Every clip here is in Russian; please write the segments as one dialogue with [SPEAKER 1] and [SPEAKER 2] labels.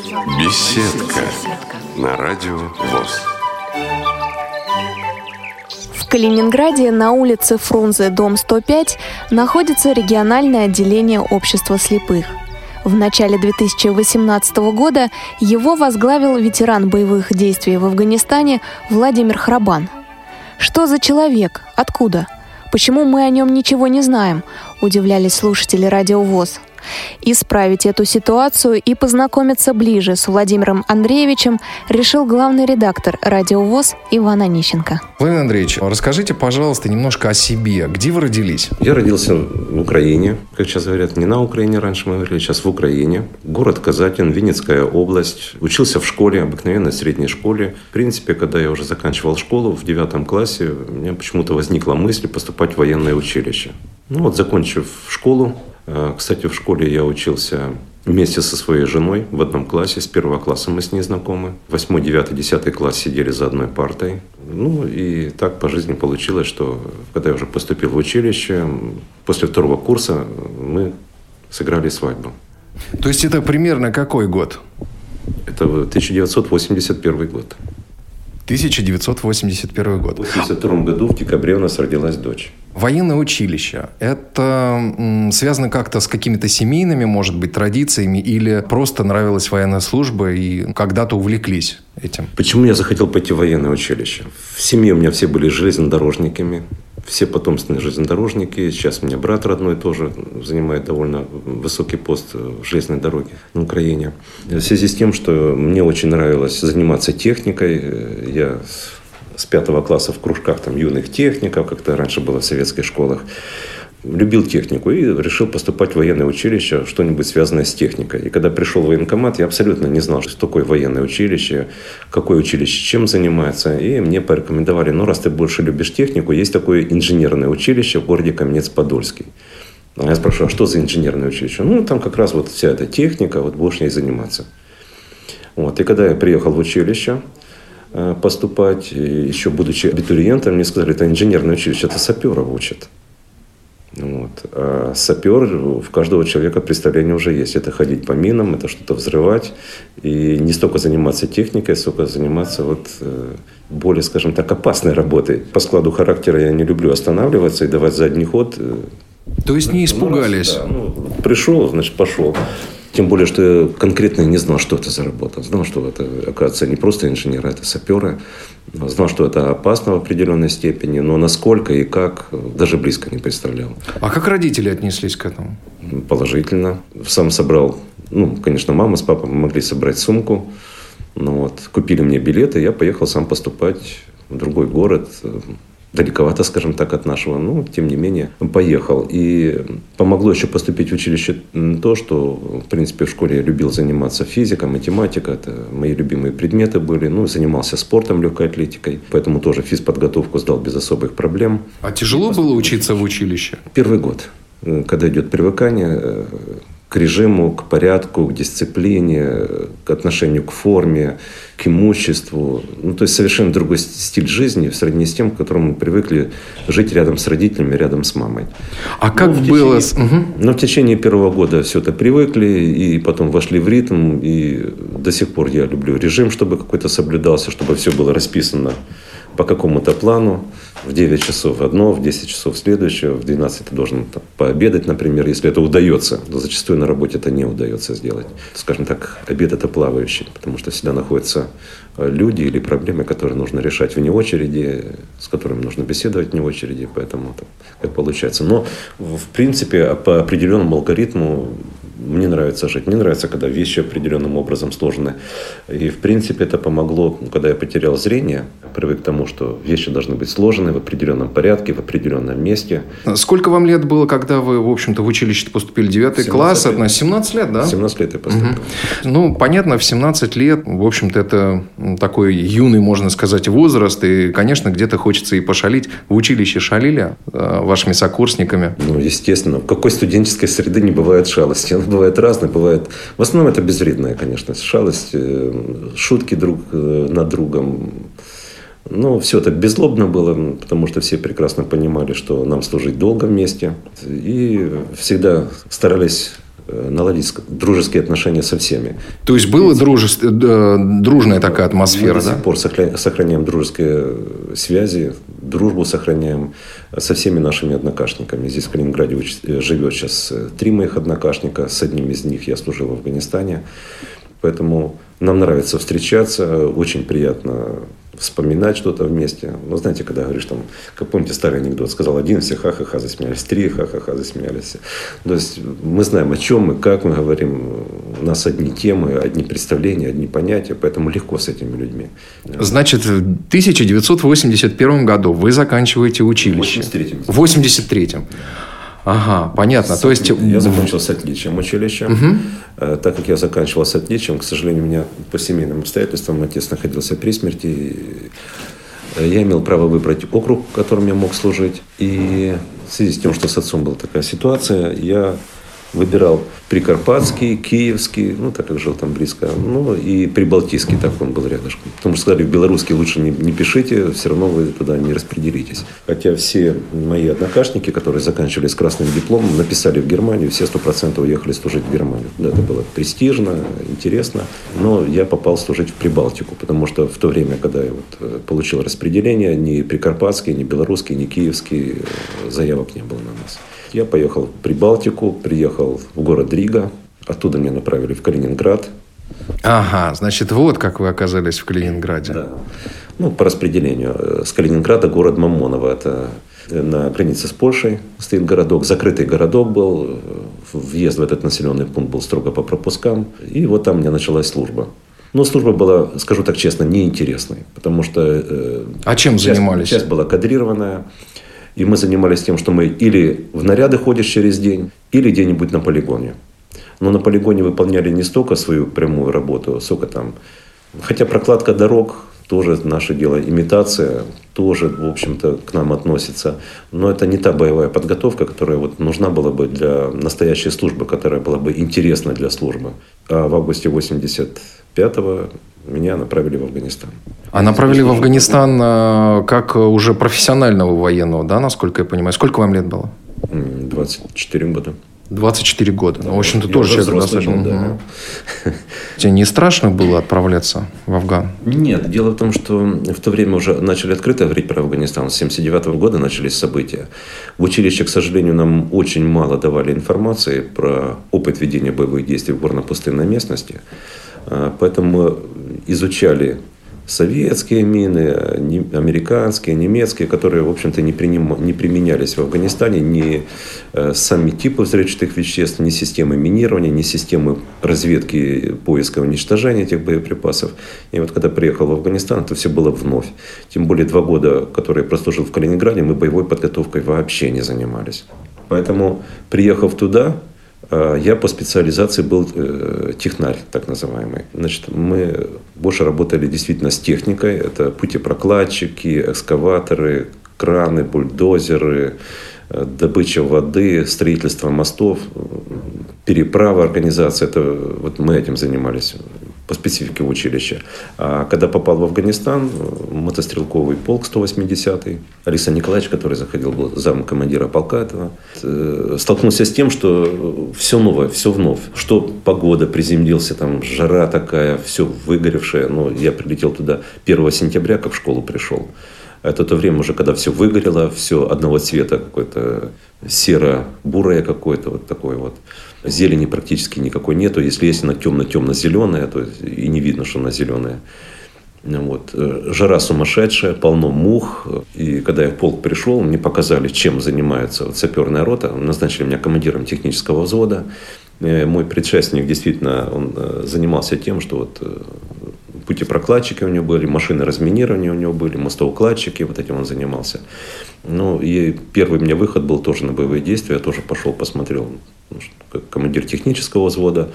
[SPEAKER 1] Беседка на радио ВОЗ.
[SPEAKER 2] В Калининграде на улице Фрунзе, дом 105, находится региональное отделение общества слепых. В начале 2018 года его возглавил ветеран боевых действий в Афганистане Владимир Храбан. Что за человек? Откуда? Почему мы о нем ничего не знаем? Удивлялись слушатели радио ВОЗ. Исправить эту ситуацию и познакомиться ближе с Владимиром Андреевичем решил главный редактор «Радио ВОЗ» Иван Онищенко.
[SPEAKER 3] Владимир Андреевич, расскажите, пожалуйста, немножко о себе. Где вы родились?
[SPEAKER 4] Я родился в Украине, как сейчас говорят, не на Украине, раньше мы говорили, сейчас в Украине. Город Казатин, Винницкая область. Учился в школе, обыкновенной средней школе. В принципе, когда я уже заканчивал школу в девятом классе, у меня почему-то возникла мысль поступать в военное училище. Ну вот, закончив школу, кстати, в школе я учился вместе со своей женой в одном классе. С первого класса мы с ней знакомы. Восьмой, девятый, десятый класс сидели за одной партой. Ну и так по жизни получилось, что когда я уже поступил в училище, после второго курса мы сыграли свадьбу.
[SPEAKER 3] То есть это примерно какой год?
[SPEAKER 4] Это 1981 год.
[SPEAKER 3] 1981 год.
[SPEAKER 4] В 1982 году в декабре у нас родилась дочь.
[SPEAKER 3] Военное училище – это связано как-то с какими-то семейными, может быть, традициями или просто нравилась военная служба и когда-то увлеклись этим?
[SPEAKER 4] Почему я захотел пойти в военное училище? В семье у меня все были железнодорожниками, все потомственные железнодорожники. Сейчас у меня брат родной тоже занимает довольно высокий пост в железной дороге на Украине. В связи с тем, что мне очень нравилось заниматься техникой, я с пятого класса в кружках там юных техников, как то раньше было в советских школах, любил технику и решил поступать в военное училище, что-нибудь связанное с техникой. И когда пришел в военкомат, я абсолютно не знал, что такое военное училище, какое училище чем занимается. И мне порекомендовали, ну, раз ты больше любишь технику, есть такое инженерное училище в городе Каменец-Подольский. А я спрашиваю, а что за инженерное училище? Ну, там как раз вот вся эта техника, вот будешь ней заниматься. Вот. И когда я приехал в училище, э, поступать, еще будучи абитуриентом, мне сказали, это инженерное училище, это саперов учат. Вот. А сапер, в каждого человека представление уже есть. Это ходить по минам, это что-то взрывать. И не столько заниматься техникой, сколько заниматься вот э, более, скажем так, опасной работой. По складу характера я не люблю останавливаться и давать задний ход. Э,
[SPEAKER 3] То есть не испугались?
[SPEAKER 4] Да, ну, пришел, значит, пошел. Тем более, что я конкретно не знал, что это за работа. Знал, что это, оказывается, не просто инженеры, это саперы. Знал, что это опасно в определенной степени, но насколько и как, даже близко не представлял.
[SPEAKER 3] А как родители отнеслись к этому?
[SPEAKER 4] Положительно. Сам собрал, ну, конечно, мама с папой могли собрать сумку. Ну, вот, купили мне билеты, я поехал сам поступать в другой город, далековато, скажем так, от нашего, но тем не менее поехал. И помогло еще поступить в училище то, что, в принципе, в школе я любил заниматься физикой, математикой, это мои любимые предметы были, ну, занимался спортом, легкой атлетикой, поэтому тоже физподготовку сдал без особых проблем.
[SPEAKER 3] А тяжело было учиться в училище?
[SPEAKER 4] Первый год, э, когда идет привыкание, э, к режиму, к порядку, к дисциплине, к отношению к форме, к имуществу. Ну, то есть совершенно другой стиль жизни в сравнении с тем, к которому мы привыкли жить рядом с родителями, рядом с мамой.
[SPEAKER 3] А как ну, было?
[SPEAKER 4] Течение, угу. Но в течение первого года все это привыкли, и потом вошли в ритм, и до сих пор я люблю режим, чтобы какой-то соблюдался, чтобы все было расписано по какому-то плану. В 9 часов одно, в 10 часов следующее, в 12 ты должен там, пообедать, например, если это удается. Но зачастую на работе это не удается сделать. Скажем так, обед это плавающий, потому что всегда находятся э, люди или проблемы, которые нужно решать вне очереди, с которыми нужно беседовать вне очереди, поэтому там, как получается. Но, в принципе, по определенному алгоритму мне нравится жить. Мне нравится, когда вещи определенным образом сложены. И, в принципе, это помогло, когда я потерял зрение, привык к тому, что вещи должны быть сложены в определенном порядке, в определенном месте.
[SPEAKER 3] Сколько вам лет было, когда вы, в общем-то, в училище поступили? Девятый класс? Лет. 17 лет, да?
[SPEAKER 4] 17 лет я поступил. Угу.
[SPEAKER 3] Ну, понятно, в 17 лет, в общем-то, это такой юный, можно сказать, возраст. И, конечно, где-то хочется и пошалить. В училище шалили э, вашими сокурсниками?
[SPEAKER 4] Ну, естественно. В какой студенческой среды не бывает шалости? Бывает разное, бывает... В основном это безвредная, конечно, шалость, э, шутки друг э, над другом. Но все это беззлобно было, потому что все прекрасно понимали, что нам служить долго вместе. И всегда старались наладить дружеские отношения со всеми.
[SPEAKER 3] То есть была дружес... дружная такая атмосфера,
[SPEAKER 4] Мы
[SPEAKER 3] да?
[SPEAKER 4] до сих пор сохраняем дружеские связи, дружбу сохраняем со всеми нашими однокашниками. Здесь в Калининграде живет сейчас три моих однокашника. С одним из них я служил в Афганистане. Поэтому нам нравится встречаться, очень приятно вспоминать что-то вместе. Ну, знаете, когда говоришь, там, как помните старый анекдот, сказал один, все ха-ха-ха засмеялись, три ха-ха-ха засмеялись. То есть мы знаем, о чем мы, как мы говорим, у нас одни темы, одни представления, одни понятия, поэтому легко с этими людьми.
[SPEAKER 3] Значит, в 1981 году вы заканчиваете училище.
[SPEAKER 4] В 83-м.
[SPEAKER 3] В 83-м. Ага, понятно.
[SPEAKER 4] С
[SPEAKER 3] То есть...
[SPEAKER 4] Я закончил с отличием училище.
[SPEAKER 3] Угу.
[SPEAKER 4] Так как я заканчивал с отличием, к сожалению, у меня по семейным обстоятельствам отец находился при смерти. Я имел право выбрать округ, в котором я мог служить. И в связи с тем, что с отцом была такая ситуация, я выбирал Прикарпатский, Киевский, ну, так как жил там близко, ну, и Прибалтийский, так он был рядышком. Потому что сказали, в белорусский лучше не, не пишите, все равно вы туда не распределитесь. Хотя все мои однокашники, которые заканчивали с красным дипломом, написали в Германию, все сто процентов уехали служить в Германию. Да, это было престижно, интересно, но я попал служить в Прибалтику, потому что в то время, когда я вот получил распределение, ни Прикарпатский, ни белорусский, ни киевский заявок не было на нас. Я поехал в Прибалтику, приехал в город Рига. Оттуда меня направили в Калининград.
[SPEAKER 3] Ага, значит, вот как вы оказались в Калининграде.
[SPEAKER 4] Да. Ну, по распределению. С Калининграда город Мамоново. Это на границе с Польшей стоит городок. Закрытый городок был. Въезд в этот населенный пункт был строго по пропускам. И вот там у меня началась служба. Но служба была, скажу так честно, неинтересной. Потому что... Э,
[SPEAKER 3] а чем
[SPEAKER 4] часть,
[SPEAKER 3] занимались?
[SPEAKER 4] Часть была кадрированная. И мы занимались тем, что мы или в наряды ходишь через день, или где-нибудь на полигоне. Но на полигоне выполняли не столько свою прямую работу, сколько там... Хотя прокладка дорог тоже наше дело, имитация тоже, в общем-то, к нам относится. Но это не та боевая подготовка, которая вот нужна была бы для настоящей службы, которая была бы интересна для службы. А в августе 85-го меня направили в Афганистан.
[SPEAKER 3] А направили в Афганистан э, как уже профессионального военного, да, насколько я понимаю? Сколько вам лет было?
[SPEAKER 4] 24 года.
[SPEAKER 3] 24 года.
[SPEAKER 4] Да,
[SPEAKER 3] ну, в общем-то, тоже человек достаточно.
[SPEAKER 4] да.
[SPEAKER 3] Тебе не страшно было отправляться в Афган?
[SPEAKER 4] Нет, дело в том, что в то время уже начали открыто говорить про Афганистан. С 79 года начались события. В училище, к сожалению, нам очень мало давали информации про опыт ведения боевых действий в горно-пустынной местности. А, Поэтому изучали советские мины, американские, немецкие, которые, в общем-то, не, приним, не применялись в Афганистане, ни э, сами типы взрывчатых веществ, ни системы минирования, ни системы разведки, поиска и уничтожения этих боеприпасов. И вот когда приехал в Афганистан, это все было вновь. Тем более два года, которые я прослужил в Калининграде, мы боевой подготовкой вообще не занимались. Поэтому, приехав туда, я по специализации был э, технарь, так называемый. Значит, мы больше работали действительно с техникой. Это путепрокладчики, экскаваторы, краны, бульдозеры, э, добыча воды, строительство мостов, переправа организация. Это, вот мы этим занимались по специфике училища. А когда попал в Афганистан, мотострелковый полк 180-й, Александр Николаевич, который заходил, был зам командира полка этого, столкнулся с тем, что все новое, все вновь. Что погода, приземлился, там жара такая, все выгоревшее. Но я прилетел туда 1 сентября, как в школу пришел. Это то время уже, когда все выгорело, все одного цвета, какое-то серо-бурое какое-то, вот такое вот. Зелени практически никакой нету. Если есть она темно-темно-зеленая, то и не видно, что она зеленая. Вот. Жара сумасшедшая, полно мух. И когда я в полк пришел, мне показали, чем занимается вот саперная рота. Назначили меня командиром технического взвода. Мой предшественник действительно он занимался тем, что вот путепрокладчики у него были, машины разминирования у него были, мостоукладчики, вот этим он занимался. Ну, и первый у меня выход был тоже на боевые действия, я тоже пошел, посмотрел, как командир технического взвода.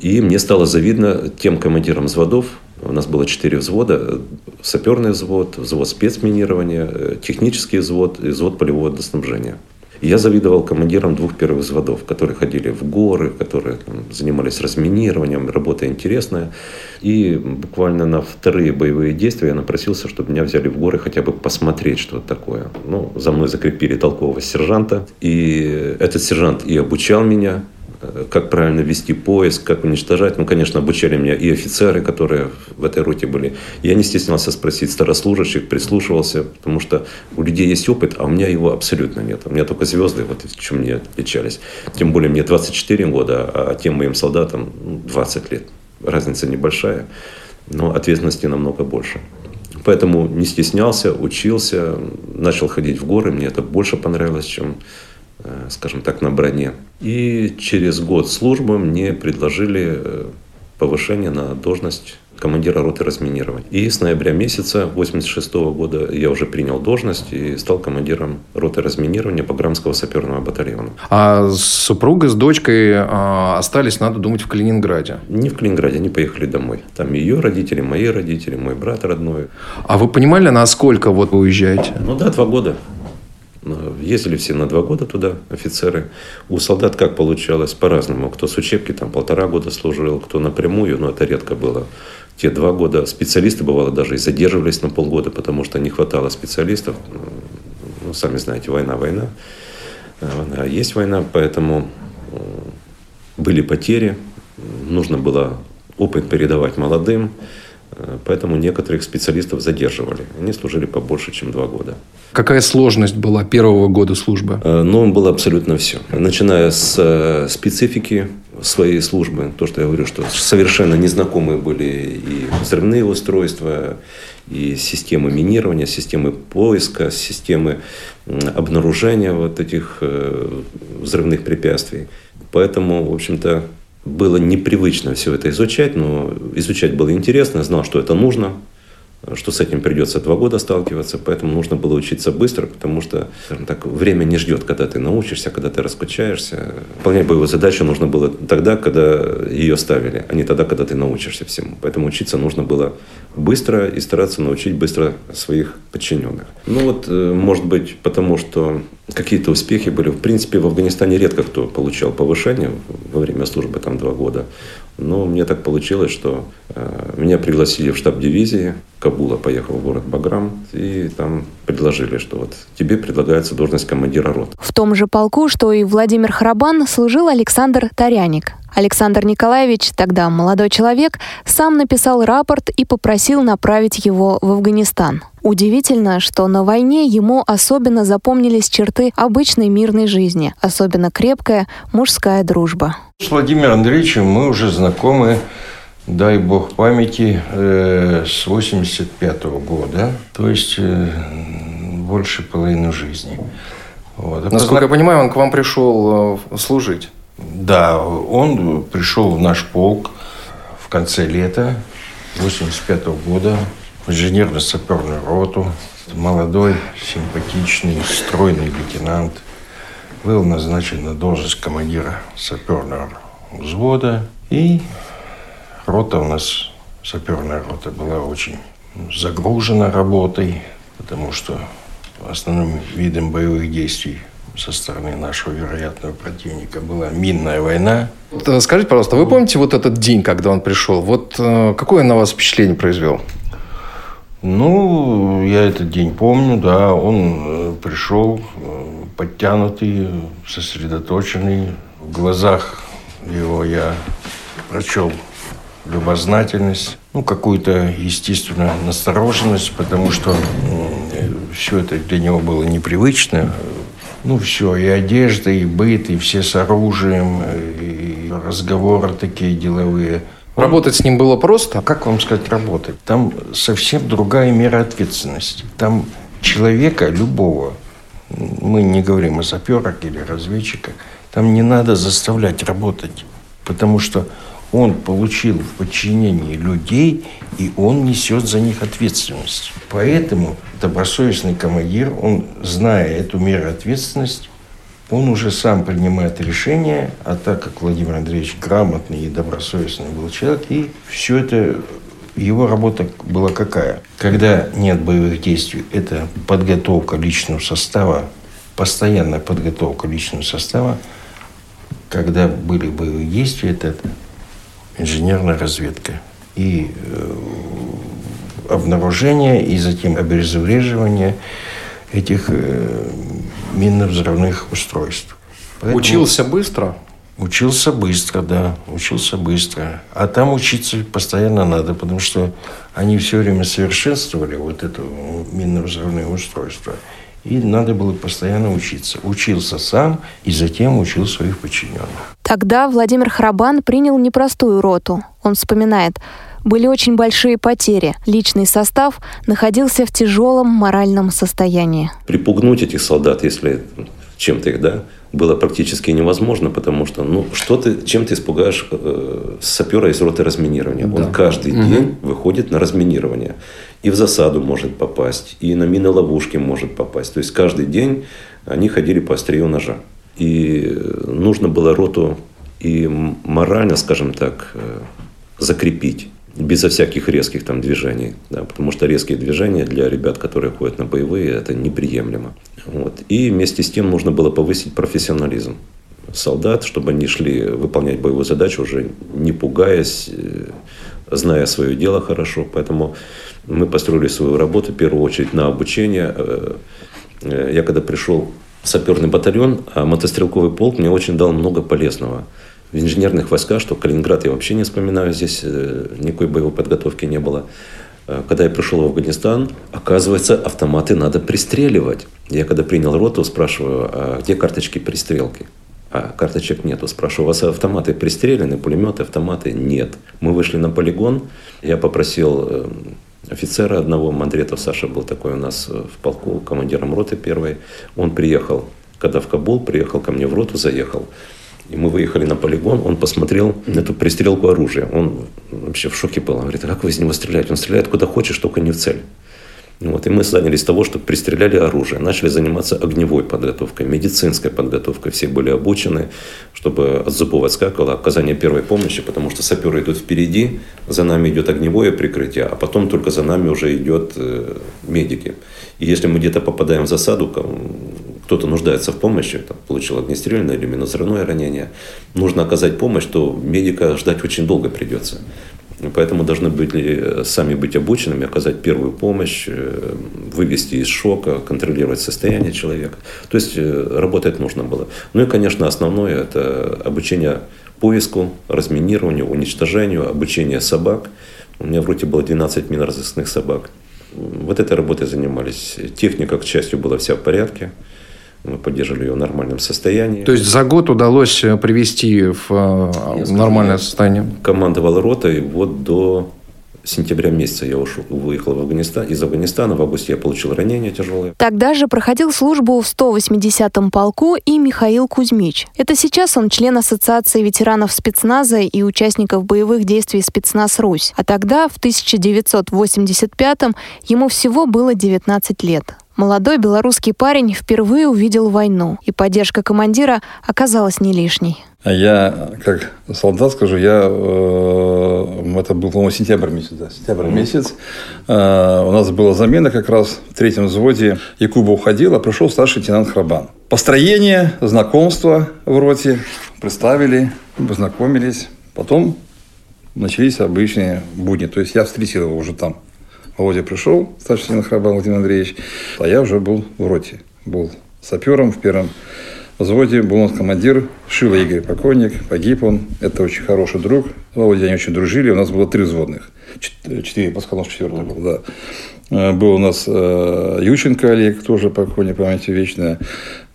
[SPEAKER 4] И мне стало завидно тем командирам взводов, у нас было четыре взвода, саперный взвод, взвод спецминирования, технический взвод и взвод полевого водоснабжения. Я завидовал командирам двух первых взводов, которые ходили в горы, которые там, занимались разминированием, работа интересная. И буквально на вторые боевые действия я напросился, чтобы меня взяли в горы хотя бы посмотреть, что это такое. Ну, за мной закрепили толкового сержанта. И этот сержант и обучал меня как правильно вести поиск, как уничтожать. Ну, конечно, обучали меня и офицеры, которые в этой роте были. Я не стеснялся спросить старослужащих, прислушивался, потому что у людей есть опыт, а у меня его абсолютно нет. У меня только звезды, вот в чем мне отличались. Тем более мне 24 года, а тем моим солдатам 20 ну, лет. Разница небольшая, но ответственности намного больше. Поэтому не стеснялся, учился, начал ходить в горы. Мне это больше понравилось, чем, скажем так, на броне. И через год службы мне предложили э, повышение на должность командира роты разминирования. И с ноября месяца 1986 года я уже принял должность и стал командиром роты разминирования Баграмского саперного батальона.
[SPEAKER 3] А с супругой, с дочкой а, остались, надо думать, в Калининграде?
[SPEAKER 4] Не в Калининграде, они поехали домой. Там ее родители, мои родители, мой брат родной.
[SPEAKER 3] А вы понимали, насколько вот вы уезжаете?
[SPEAKER 4] Ну да, два года. Ездили все на два года туда, офицеры. У солдат как получалось? По-разному. Кто с учебки там полтора года служил, кто напрямую, но это редко было те два года специалисты, бывало, даже и задерживались на полгода, потому что не хватало специалистов. Ну, сами знаете, война, война. А есть война, поэтому были потери. Нужно было опыт передавать молодым. Поэтому некоторых специалистов задерживали. Они служили побольше, чем два года.
[SPEAKER 3] Какая сложность была первого года службы?
[SPEAKER 4] Ну, было абсолютно все. Начиная с э, специфики своей службы. То, что я говорю, что совершенно незнакомые были и взрывные устройства, и системы минирования, системы поиска, системы обнаружения вот этих э, взрывных препятствий. Поэтому, в общем-то, было непривычно все это изучать, но изучать было интересно, знал, что это нужно, что с этим придется два года сталкиваться, поэтому нужно было учиться быстро, потому что, так, время не ждет, когда ты научишься, когда ты раскучаешься. Выполнять боевую задачу нужно было тогда, когда ее ставили, а не тогда, когда ты научишься всему. Поэтому учиться нужно было быстро и стараться научить быстро своих подчиненных. Ну вот, э, может быть, потому что какие-то успехи были. В принципе, в Афганистане редко кто получал повышение во время службы, там два года. Но мне так получилось, что э, меня пригласили в штаб дивизии Кабула, поехал в город Баграм, и там предложили, что вот тебе предлагается должность командира рот.
[SPEAKER 2] В том же полку, что и Владимир Харабан, служил Александр Таряник. Александр Николаевич, тогда молодой человек, сам написал рапорт и попросил направить его в Афганистан. Удивительно, что на войне ему особенно запомнились черты обычной мирной жизни, особенно крепкая мужская дружба.
[SPEAKER 5] С Владимиром Андреевичем мы уже знакомы, дай бог памяти, э, с 85 -го года, то есть э, больше половины жизни.
[SPEAKER 3] Вот. Насколько я понимаю, он к вам пришел э, служить.
[SPEAKER 5] Да, он пришел в наш полк в конце лета 85 -го года в инженерно-саперную роту. Молодой, симпатичный, стройный лейтенант. Был назначен на должность командира саперного взвода. И рота у нас, саперная рота, была очень загружена работой, потому что основным видом боевых действий со стороны нашего вероятного противника была минная война.
[SPEAKER 3] Э, скажите, пожалуйста, вы помните вот этот день, когда он пришел? Вот э, какое на вас впечатление произвел?
[SPEAKER 5] Ну, я этот день помню, да. Он э, пришел подтянутый, сосредоточенный. В глазах его я прочел любознательность, ну, какую-то, естественно, настороженность, потому что все это для него было непривычно. Ну, все, и одежда, и быт, и все с оружием, и разговоры такие деловые.
[SPEAKER 3] Работать с ним было просто?
[SPEAKER 5] Как вам сказать работать? Там совсем другая мера ответственности. Там человека любого, мы не говорим о саперах или разведчиках, там не надо заставлять работать, потому что он получил в подчинении людей, и он несет за них ответственность. Поэтому добросовестный командир, он, зная эту меру ответственности, он уже сам принимает решение, а так как Владимир Андреевич грамотный и добросовестный был человек, и все это, его работа была какая? Когда нет боевых действий, это подготовка личного состава, постоянная подготовка личного состава. Когда были боевые действия, это инженерная разведка. И э, обнаружение, и затем обезвреживание этих э, минно-взрывных устройств.
[SPEAKER 3] Поэтому... Учился быстро?
[SPEAKER 5] Учился быстро, да, учился быстро. А там учиться постоянно надо, потому что они все время совершенствовали вот это минно-взрывное устройство. И надо было постоянно учиться. Учился сам и затем учил своих подчиненных.
[SPEAKER 2] Тогда Владимир Храбан принял непростую роту. Он вспоминает, были очень большие потери. Личный состав находился в тяжелом моральном состоянии.
[SPEAKER 4] Припугнуть этих солдат, если чем-то их, да, было практически невозможно, потому что, ну, что ты, чем ты испугаешь э, сапера из роты разминирования? Да. Он каждый угу. день выходит на разминирование. И в засаду может попасть, и на мины ловушки может попасть. То есть каждый день они ходили по острию ножа. И нужно было роту и морально, скажем так, э, закрепить безо всяких резких там движений, да, потому что резкие движения для ребят, которые ходят на боевые, это неприемлемо. Вот. И вместе с тем нужно было повысить профессионализм солдат, чтобы они шли выполнять боевую задачу уже не пугаясь, э, зная свое дело хорошо. Поэтому мы построили свою работу в первую очередь на обучение. Э, э, я когда пришел в саперный батальон, а мотострелковый полк мне очень дал много полезного – в инженерных войсках, что Калининград я вообще не вспоминаю, здесь э, никакой боевой подготовки не было. Когда я пришел в Афганистан, оказывается, автоматы надо пристреливать. Я когда принял роту, спрашиваю, а где карточки пристрелки? А карточек нету. Спрашиваю, у вас автоматы пристрелены, пулеметы, автоматы? Нет. Мы вышли на полигон, я попросил э, офицера одного, Мандретов Саша был такой у нас в полку, командиром роты первой. Он приехал, когда в Кабул, приехал ко мне в роту, заехал. И мы выехали на полигон, он посмотрел на эту пристрелку оружия. Он вообще в шоке был. Он говорит, а как вы из него стреляете? Он стреляет куда хочешь, только не в цель. Вот, и мы занялись того, что пристреляли оружие, начали заниматься огневой подготовкой, медицинской подготовкой. Все были обучены, чтобы от зубов отскакивало оказание первой помощи, потому что саперы идут впереди, за нами идет огневое прикрытие, а потом только за нами уже идет э, медики. И если мы где-то попадаем в засаду, кто-то нуждается в помощи, там, получил огнестрельное или минозрывное ранение, нужно оказать помощь, то медика ждать очень долго придется. Поэтому должны быть сами быть обученными, оказать первую помощь, э, вывести из шока, контролировать состояние человека. То есть э, работать нужно было. Ну и, конечно, основное – это обучение поиску, разминированию, уничтожению, обучение собак. У меня в роте было 12 миноразыскных собак. Вот этой работой занимались. Техника, к счастью, была вся в порядке. Мы поддерживали ее в нормальном состоянии.
[SPEAKER 3] То есть за год удалось э, привести в э, нормальное состояние?
[SPEAKER 4] Командовал ротой вот до сентября месяца я ушел, выехал в Афганистан, из Афганистана. В августе я получил ранение тяжелое.
[SPEAKER 2] Тогда же проходил службу в 180-м полку и Михаил Кузьмич. Это сейчас он член Ассоциации ветеранов спецназа и участников боевых действий спецназ «Русь». А тогда, в 1985-м, ему всего было 19 лет. Молодой белорусский парень впервые увидел войну, и поддержка командира оказалась не лишней.
[SPEAKER 6] А я, как солдат скажу, я, э, это был, по-моему, сентябрь месяц, да, сентябрь месяц. Э, у нас была замена как раз в третьем взводе. Якуба уходил, а пришел старший лейтенант Храбан. Построение, знакомство в роте, представили, познакомились. Потом начались обычные будни. То есть я встретил его уже там. Володя пришел, старший лейтенант Храбан Владимир Андреевич, а я уже был в роте. Был сапером в первом взводе, был у нас командир Шила Игорь, покойник, погиб он. Это очень хороший друг. Володя они очень дружили, у нас было три взводных. Четыре, Паскалов четвертый был, да. Э, был у нас э, Юченко Олег, тоже покойник, памяти вечная.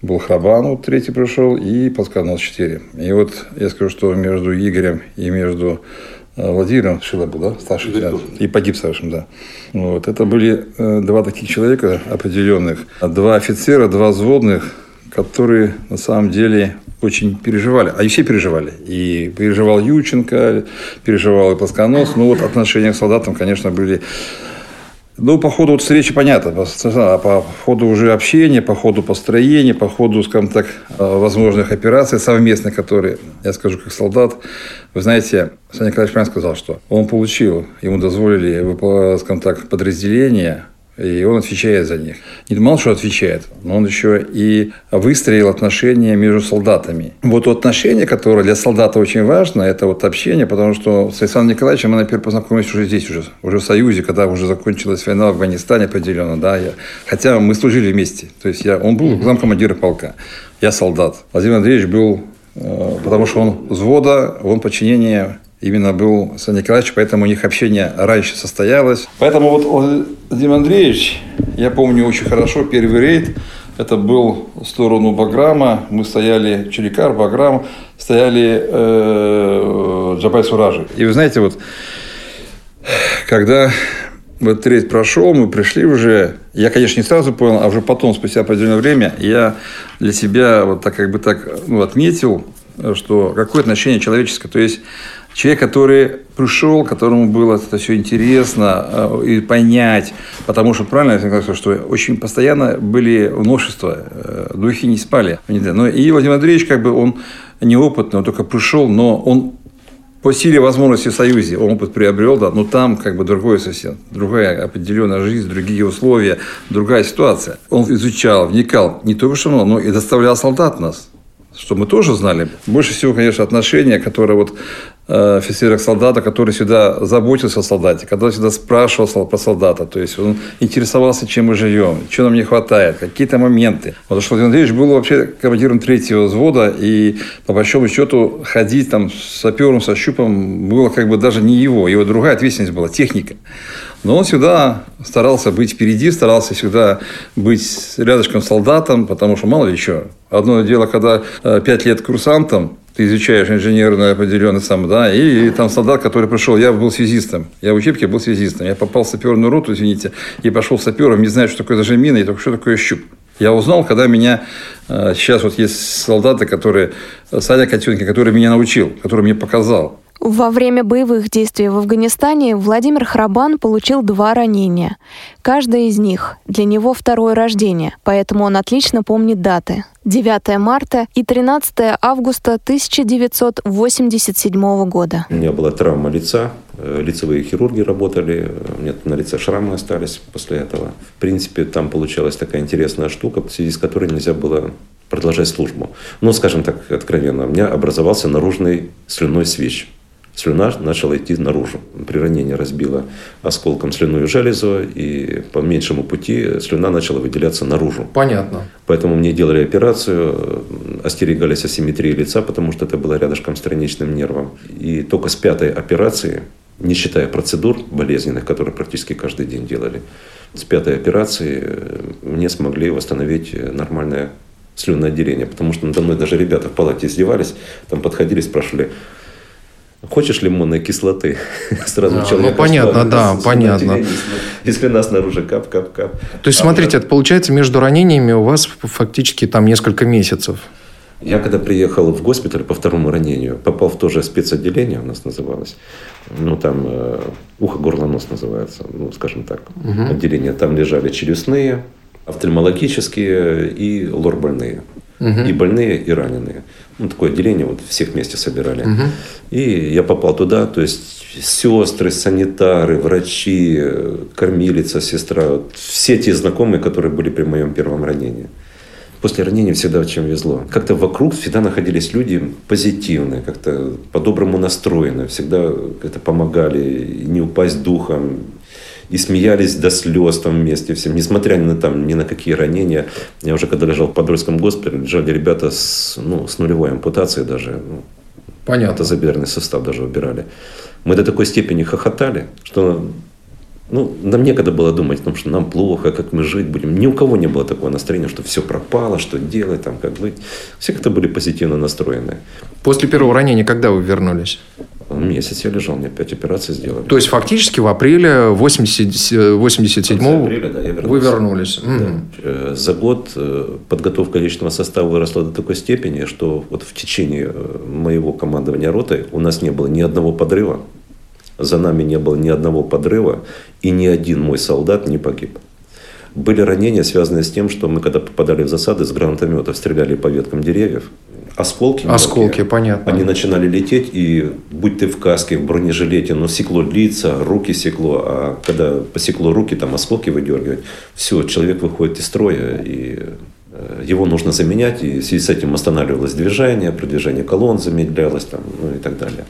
[SPEAKER 6] Был Храбанов, третий пришел, и Паскалов четыре. И вот я скажу, что между Игорем и между Э, Владимиром Шила был, да, старший лейтенант, и погиб старшим, да. Вот. Это были э, два таких человека определенных, два офицера, два взводных, которые на самом деле очень переживали. А и все переживали. И переживал Юченко, переживал и Плосконос. Ну, вот отношения к солдатам, конечно, были ну, по ходу вот встречи понятно. По, а по ходу уже общения, по ходу построения, по ходу, скажем так, э, возможных операций совместных, которые, я скажу как солдат, вы знаете, Саня Николаевич правильно сказал, что он получил, ему дозволили, скажем так, подразделение и он отвечает за них. Не мало что отвечает, но он еще и выстроил отношения между солдатами. Вот отношения, которые для солдата очень важно, это вот общение, потому что с Александром Николаевичем мы, например, познакомились уже здесь, уже, уже в Союзе, когда уже закончилась война в Афганистане определенно, да, я, хотя мы служили вместе, то есть я, он был замкомандира полка, я солдат. Владимир Андреевич был э, потому что он взвода, он подчинение именно был Сан Николаевич, поэтому у них общение раньше состоялось. Поэтому вот Владимир Андреевич, я помню очень хорошо первый рейд, это был в сторону Баграма, мы стояли, Черекар, Баграм, стояли э, Джабай Суражи. И вы знаете, вот когда вот рейд прошел, мы пришли уже, я, конечно, не сразу понял, а уже потом, спустя определенное время, я для себя вот так как бы так ну, отметил, что какое отношение человеческое. То есть человек, который пришел, которому было это все интересно э, и понять, потому что правильно я сказал, что очень постоянно были новшества, э, духи не спали. Но и Владимир Андреевич, как бы он неопытный, он только пришел, но он по силе возможности в Союзе он опыт приобрел, да, но там как бы другое совсем, другая определенная жизнь, другие условия, другая ситуация. Он изучал, вникал не только что, но и доставлял солдат нас что мы тоже знали. Больше всего, конечно, отношения, которое вот э, офицера к солдату, который всегда заботился о солдате, который всегда спрашивал про солдата, то есть он интересовался, чем мы живем, что нам не хватает, какие-то моменты. Потому что Владимир Андреевич был вообще командиром третьего взвода, и по большому счету ходить там с сапером, со щупом было как бы даже не его, его другая ответственность была, техника. Но он всегда старался быть впереди, старался всегда быть рядышком солдатом, потому что мало ли что. Одно дело, когда э, пять лет курсантом, ты изучаешь инженерную определенный сам, да, и, и там солдат, который пришел, я был связистом, я в учебке был связистом, я попал в саперную роту, извините, и пошел сапером, не знаю, что такое даже мина, и только что такое щуп. Я узнал, когда меня... Э, сейчас вот есть солдаты, которые... Саня Котенки, который меня научил, который мне показал.
[SPEAKER 2] Во время боевых действий в Афганистане Владимир Храбан получил два ранения. Каждое из них для него второе рождение, поэтому он отлично помнит даты. 9 марта и 13 августа 1987 года.
[SPEAKER 4] У меня была травма лица, э, лицевые хирурги работали, у меня на лице шрамы остались после этого. В принципе, там получалась такая интересная штука, в связи с которой нельзя было продолжать службу. Но, скажем так, откровенно, у меня образовался наружный слюной свеч слюна начала идти наружу. При ранении разбила осколком слюную железу, и по меньшему пути слюна начала выделяться наружу.
[SPEAKER 3] Понятно.
[SPEAKER 4] Поэтому мне делали операцию, остерегались асимметрии лица, потому что это было рядышком с страничным нервом. И только с пятой операции, не считая процедур болезненных, которые практически каждый день делали, с пятой операции мне смогли восстановить нормальное слюноотделение, потому что надо мной даже ребята в палате издевались, там подходили, спрашивали, Хочешь лимонной кислоты?
[SPEAKER 3] Сразу а, человек. Ну, понятно, да, понятно.
[SPEAKER 4] Если нас снаружи кап-кап-кап.
[SPEAKER 3] То есть, смотрите, это получается между ранениями у вас фактически там несколько месяцев.
[SPEAKER 4] Я когда приехал в госпиталь по второму ранению, попал в то же спецотделение, у нас называлось, ну там э, ухо-горло-нос называется, ну скажем так, угу. отделение. Там лежали челюстные, офтальмологические и лор-больные. Угу. И больные, и раненые. Ну, такое отделение вот всех вместе собирали. Угу. И я попал туда, то есть сестры, санитары, врачи, кормилица, сестра, все те знакомые, которые были при моем первом ранении. После ранения всегда чем везло. Как-то вокруг всегда находились люди позитивные, как-то по-доброму настроенные, всегда это помогали не упасть духом, и смеялись до слез там вместе всем, несмотря ни на, там, ни на какие ранения. Я уже когда лежал в Подольском госпитале, лежали ребята с, ну, с нулевой ампутацией даже. Ну,
[SPEAKER 3] Понятно.
[SPEAKER 4] Это забедренный состав даже убирали. Мы до такой степени хохотали, что ну, нам некогда было думать о том, что нам плохо, как мы жить будем. Ни у кого не было такого настроения, что все пропало, что делать, там, как быть. Все как-то были позитивно настроены.
[SPEAKER 3] После первого ранения когда вы вернулись?
[SPEAKER 4] Месяц я лежал, мне пять операций сделали.
[SPEAKER 3] То есть, фактически в апреле 87-го да, вы вернулись? Да.
[SPEAKER 4] Mm. За год э, подготовка личного состава выросла до такой степени, что вот в течение э, моего командования ротой у нас не было ни одного подрыва. За нами не было ни одного подрыва, и ни один мой солдат не погиб. Были ранения, связанные с тем, что мы, когда попадали в засады, с гранатометов стреляли по веткам деревьев, осколки.
[SPEAKER 3] Осколки, мелкие, понятно.
[SPEAKER 4] Они начинали лететь, и будь ты в каске, в бронежилете, но секло лица, руки секло, а когда посекло руки, там осколки выдергивать, все, человек выходит из строя, и Э, его нужно заменять, и в связи с этим останавливалось движение, продвижение колонн замедлялось там, ну и так далее.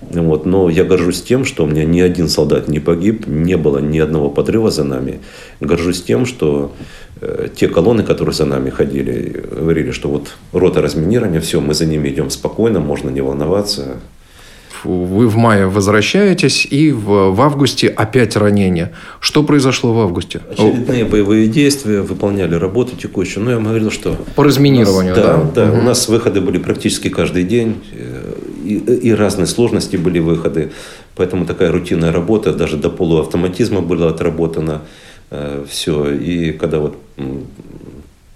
[SPEAKER 4] Вот. Но я горжусь тем, что у меня ни один солдат не погиб, не было ни одного подрыва за нами. Горжусь тем, что те колонны, которые за нами ходили, говорили, что вот рота разминирования, все, мы за ними идем спокойно, можно не волноваться,
[SPEAKER 3] вы в мае возвращаетесь, и в, в августе опять ранение. Что произошло в августе?
[SPEAKER 4] Очередные боевые действия, выполняли работу текущую. Ну, я вам говорил, что...
[SPEAKER 3] По разминированию,
[SPEAKER 4] нас,
[SPEAKER 3] да?
[SPEAKER 4] Да, угу. у нас выходы были практически каждый день, и, и разные сложности были выходы. Поэтому такая рутинная работа, даже до полуавтоматизма была отработана. Э, все. И когда вот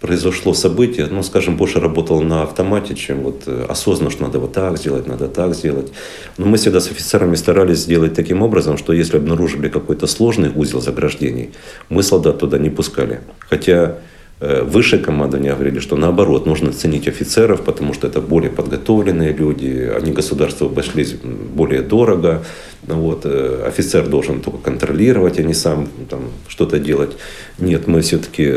[SPEAKER 4] произошло событие, ну, скажем, больше работал на автомате, чем вот э, осознанно, что надо вот так сделать, надо так сделать. Но мы всегда с офицерами старались сделать таким образом, что если обнаружили какой-то сложный узел заграждений, мы солдат туда не пускали. Хотя Э, высшее командование говорили, что наоборот, нужно ценить офицеров, потому что это более подготовленные люди, они государству обошлись более дорого. Ну вот, э, офицер должен только контролировать, а не сам там, что-то делать. Нет, мы все-таки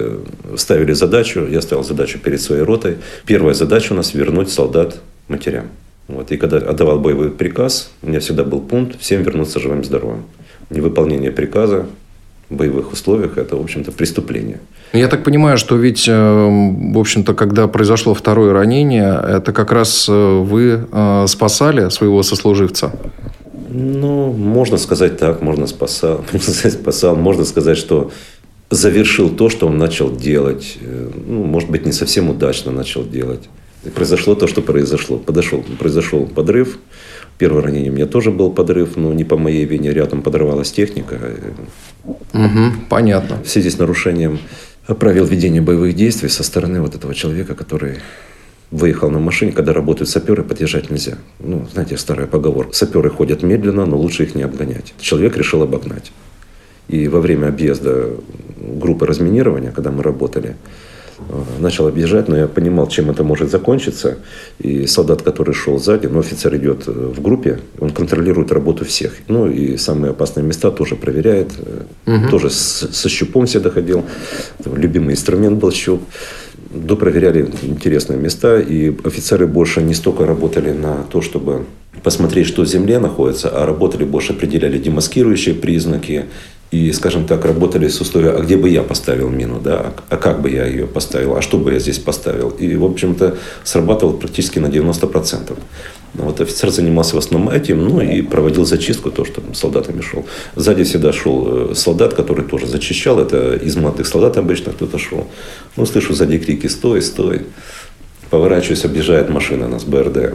[SPEAKER 4] ставили задачу, я ставил задачу перед своей ротой. Первая задача у нас вернуть солдат матерям. Вот, и когда отдавал боевой приказ, у меня всегда был пункт всем вернуться живым здоровым. Невыполнение приказа в боевых условиях – это, в общем-то, преступление.
[SPEAKER 3] Я так понимаю, что ведь, э, в общем-то, когда произошло второе ранение, это как раз э, вы спасали своего сослуживца?
[SPEAKER 4] Ну, можно сказать так, можно спасал, можно сказать, спасал, можно сказать, что завершил то, что он начал делать. Ну, может быть, не совсем удачно начал делать. И произошло то, что произошло. Подошел, произошел подрыв, Первое ранение у меня тоже был подрыв, но не по моей вине, рядом подорвалась техника.
[SPEAKER 3] Угу, понятно.
[SPEAKER 4] В связи с нарушением правил ведения боевых действий со стороны вот этого человека, который выехал на машине, когда работают саперы, подъезжать нельзя. Ну, знаете, старая поговорка. Саперы ходят медленно, но лучше их не обгонять. Человек решил обогнать. И во время объезда группы разминирования, когда мы работали, Э, начал объезжать, но я понимал, чем это может закончиться. И солдат, который шел сзади, ну, офицер идет э, в группе, он контролирует работу всех. Ну, и самые опасные места тоже проверяет. Угу. Тоже с, со щупом все доходил. Любимый инструмент был щуп. Допроверяли интересные места, и офицеры больше не столько работали на то, чтобы посмотреть, что в земле находится, а работали больше, определяли демаскирующие признаки, и, скажем так, работали с условием, а где бы я поставил мину, да, а как бы я ее поставил, а что бы я здесь поставил. И, в общем-то, срабатывал практически на 90%. Вот офицер занимался в основном этим, ну и проводил зачистку, то, что солдатами шел. Сзади всегда шел э, солдат, который тоже зачищал. Это из молодых солдат обычно кто-то шел. Ну, слышу сзади крики «Стой, стой!» Поворачиваюсь, объезжает машина нас, БРД.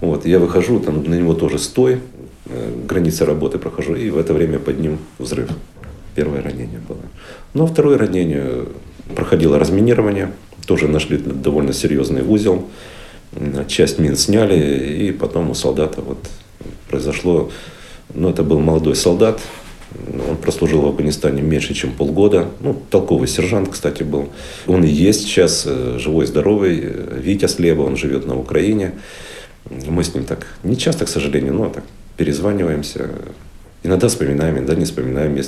[SPEAKER 4] Вот, я выхожу, там на него тоже «Стой!» э, Границы работы прохожу, и в это время под ним взрыв. Первое ранение было. Ну, а второе ранение проходило разминирование. Тоже нашли довольно серьезный узел. Часть мин сняли, и потом у солдата вот произошло... Ну, это был молодой солдат, он прослужил в Афганистане меньше, чем полгода. Ну, толковый сержант, кстати, был. Он и есть сейчас э, живой, здоровый. Витя Слева, он живет на Украине. Мы с ним так, не часто, к сожалению, но так перезваниваемся. Иногда вспоминаем, иногда не вспоминаем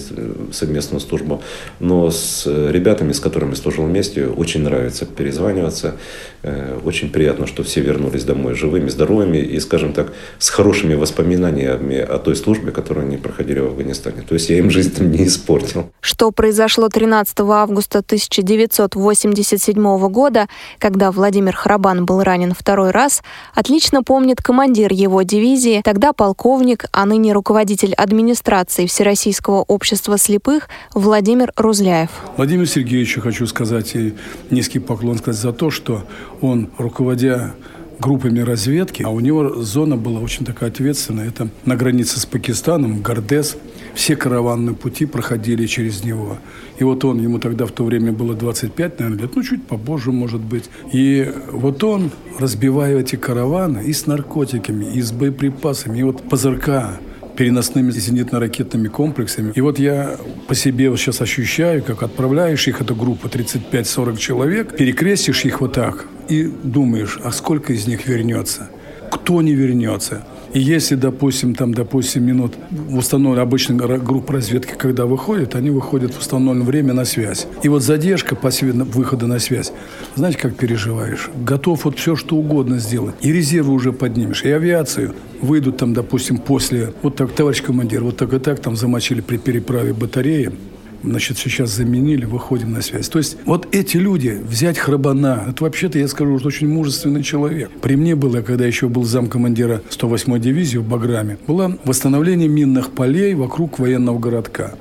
[SPEAKER 4] совместную службу. Но с ребятами, с которыми служил вместе, очень нравится перезваниваться. Э, очень приятно, что все вернулись домой живыми, здоровыми и, скажем так, с хорошими воспоминаниями о той службе, которую они проходили в Афганистане. То есть я им жизнь не испортил.
[SPEAKER 2] Что произошло 13 августа 1987 года, когда Владимир Храбан был ранен второй раз, отлично помнит командир его дивизии, тогда полковник, а ныне руководитель администрации администрации Всероссийского общества слепых Владимир Рузляев.
[SPEAKER 7] Владимиру Сергеевичу хочу сказать и низкий поклон сказать за то, что он, руководя группами разведки, а у него зона была очень такая ответственная. Это на границе с Пакистаном, Гардес. Все караванные пути проходили через него. И вот он, ему тогда в то время было 25, наверное, лет, ну, чуть побольше, может быть. И вот он, разбивая эти караваны и с наркотиками, и с боеприпасами, и вот позырка переносными зенитно-ракетными комплексами. И вот я по себе вот сейчас ощущаю, как отправляешь их, эту группу 35-40 человек, перекрестишь их вот так и думаешь, а сколько из них вернется? Кто не вернется. И если, допустим, там, допустим, минут в установленной обычно группа разведки, когда выходит, они выходят в установленное время на связь. И вот задержка по выхода на связь, знаете, как переживаешь? Готов вот все, что угодно сделать. И резервы уже поднимешь, и авиацию. Выйдут там, допустим, после, вот так, товарищ командир, вот так и так, там замочили при переправе батареи, значит, сейчас заменили, выходим на связь. То есть вот эти люди, взять Храбана, это вообще-то, я скажу, что очень мужественный человек. При мне было, когда еще был замкомандира 108-й дивизии в Баграме, было восстановление минных полей вокруг военного городка.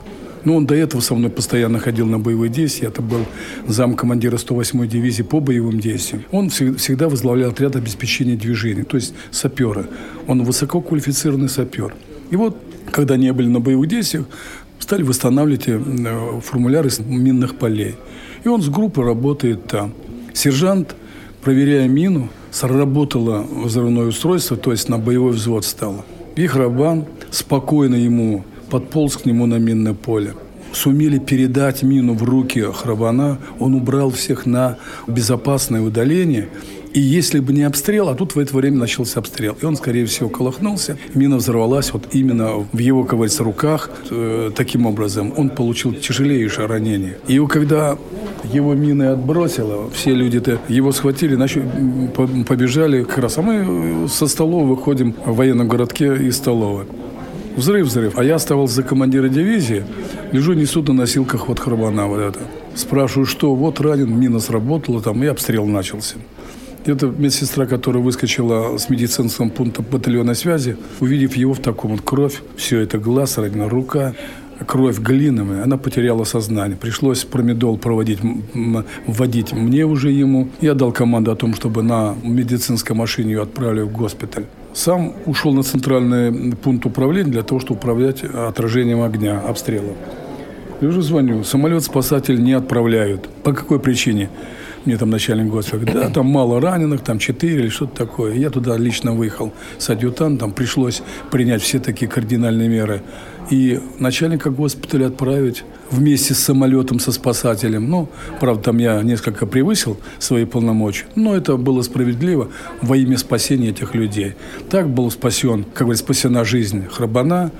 [SPEAKER 7] Ну, он до этого со мной постоянно ходил на боевые действия. Это был замкомандира 108-й дивизии по боевым действиям. Он всегда возглавлял отряд обеспечения движения, то есть сапера. Он высококвалифицированный сапер. И вот, когда они были на боевых действиях, стали восстанавливать э, формуляры минных полей. И он с группой работает там. Сержант, проверяя мину, сработало взрывное устройство, то есть на боевой взвод стало. И Храбан спокойно ему подполз к нему на минное поле. Сумели передать мину в руки Храбана, он убрал всех на безопасное удаление – и если бы не обстрел, а тут в это время начался обстрел, и он, скорее всего, колохнулся, мина взорвалась вот именно в его, как говорится, руках. Э, таким образом, он получил тяжелейшее ранение. И когда его мины отбросило, все люди-то его схватили, начали, побежали как раз. А мы со столовой выходим в военном городке из столовой. Взрыв, взрыв. А я оставался за командира дивизии, лежу, несут на носилках вот Харбана вот это. Спрашиваю, что, вот ранен, мина сработала там, и обстрел начался. Это медсестра, которая выскочила с медицинским пунктом батальона связи, увидев его в таком вот кровь, все это глаз, ранена рука, кровь глиновая, она потеряла сознание. Пришлось промедол проводить, вводить мне уже ему. Я дал команду о том, чтобы на медицинской машине ее отправили в госпиталь. Сам ушел на центральный пункт управления для того, чтобы управлять отражением огня, обстрела. Я уже звоню. Самолет-спасатель не отправляют. По какой причине? Мне там начальник госпиталя да, там мало раненых, там четыре или что-то такое. Я туда лично выехал с адъютантом, пришлось принять все такие кардинальные меры. И начальника госпиталя отправить вместе с самолетом, со спасателем. Ну, правда, там я несколько превысил свои полномочия, но это было справедливо во имя спасения этих людей. Так был спасен, как говорится, спасена жизнь Храбана,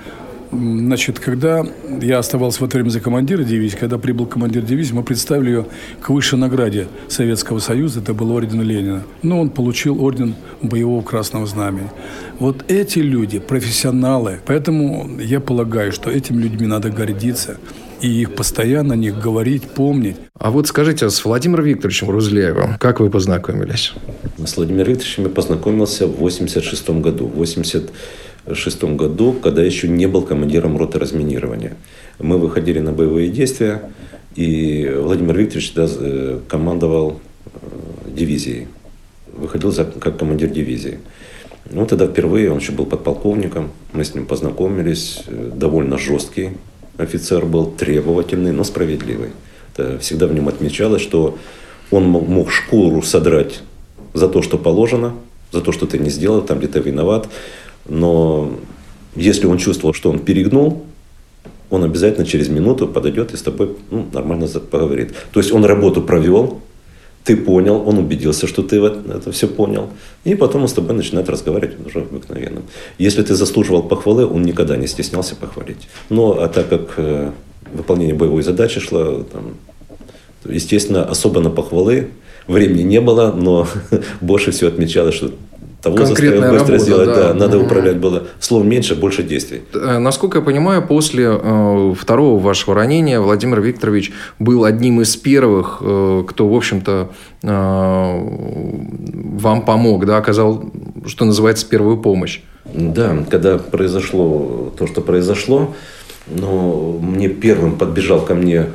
[SPEAKER 7] Значит, когда я оставался в это время за командира дивизии, когда прибыл командир дивизии, мы представили ее к высшей награде Советского Союза, это был орден Ленина. Но он получил орден боевого красного знамени. Вот эти люди, профессионалы, поэтому я полагаю, что этими людьми надо гордиться и их постоянно о них говорить, помнить.
[SPEAKER 3] А вот скажите, а с Владимиром Викторовичем Рузлеевым как вы познакомились?
[SPEAKER 4] С Владимиром Викторовичем я познакомился в 86 году. 80 1996 году, когда еще не был командиром роты разминирования. Мы выходили на боевые действия, и Владимир Викторович да, э, командовал э, дивизией, выходил за, как командир дивизии. Ну, тогда впервые, он еще был подполковником, мы с ним познакомились, э, довольно жесткий офицер был, требовательный, но справедливый. Это всегда в нем отмечалось, что он мог шкуру содрать за то, что положено, за то, что ты не сделал, там где ты виноват. Но если он чувствовал, что он перегнул, он обязательно через минуту подойдет и с тобой ну, нормально поговорит. То есть он работу провел, ты понял, он убедился, что ты это все понял. И потом он с тобой начинает разговаривать уже обыкновенным. Если ты заслуживал похвалы, он никогда не стеснялся похвалить. Но а так как э, выполнение боевой задачи шло, там, естественно, особо на похвалы времени не было, но больше всего отмечалось, что того
[SPEAKER 3] Конкретная быстро работа,
[SPEAKER 4] сделать, да. да, надо угу. управлять было. Слов меньше, больше действий.
[SPEAKER 3] Э, насколько я понимаю, после э, второго вашего ранения Владимир Викторович был одним из первых, э, кто, в общем-то, э, вам помог, да, оказал, что называется, первую помощь.
[SPEAKER 4] Да, когда произошло то, что произошло, но мне первым подбежал ко мне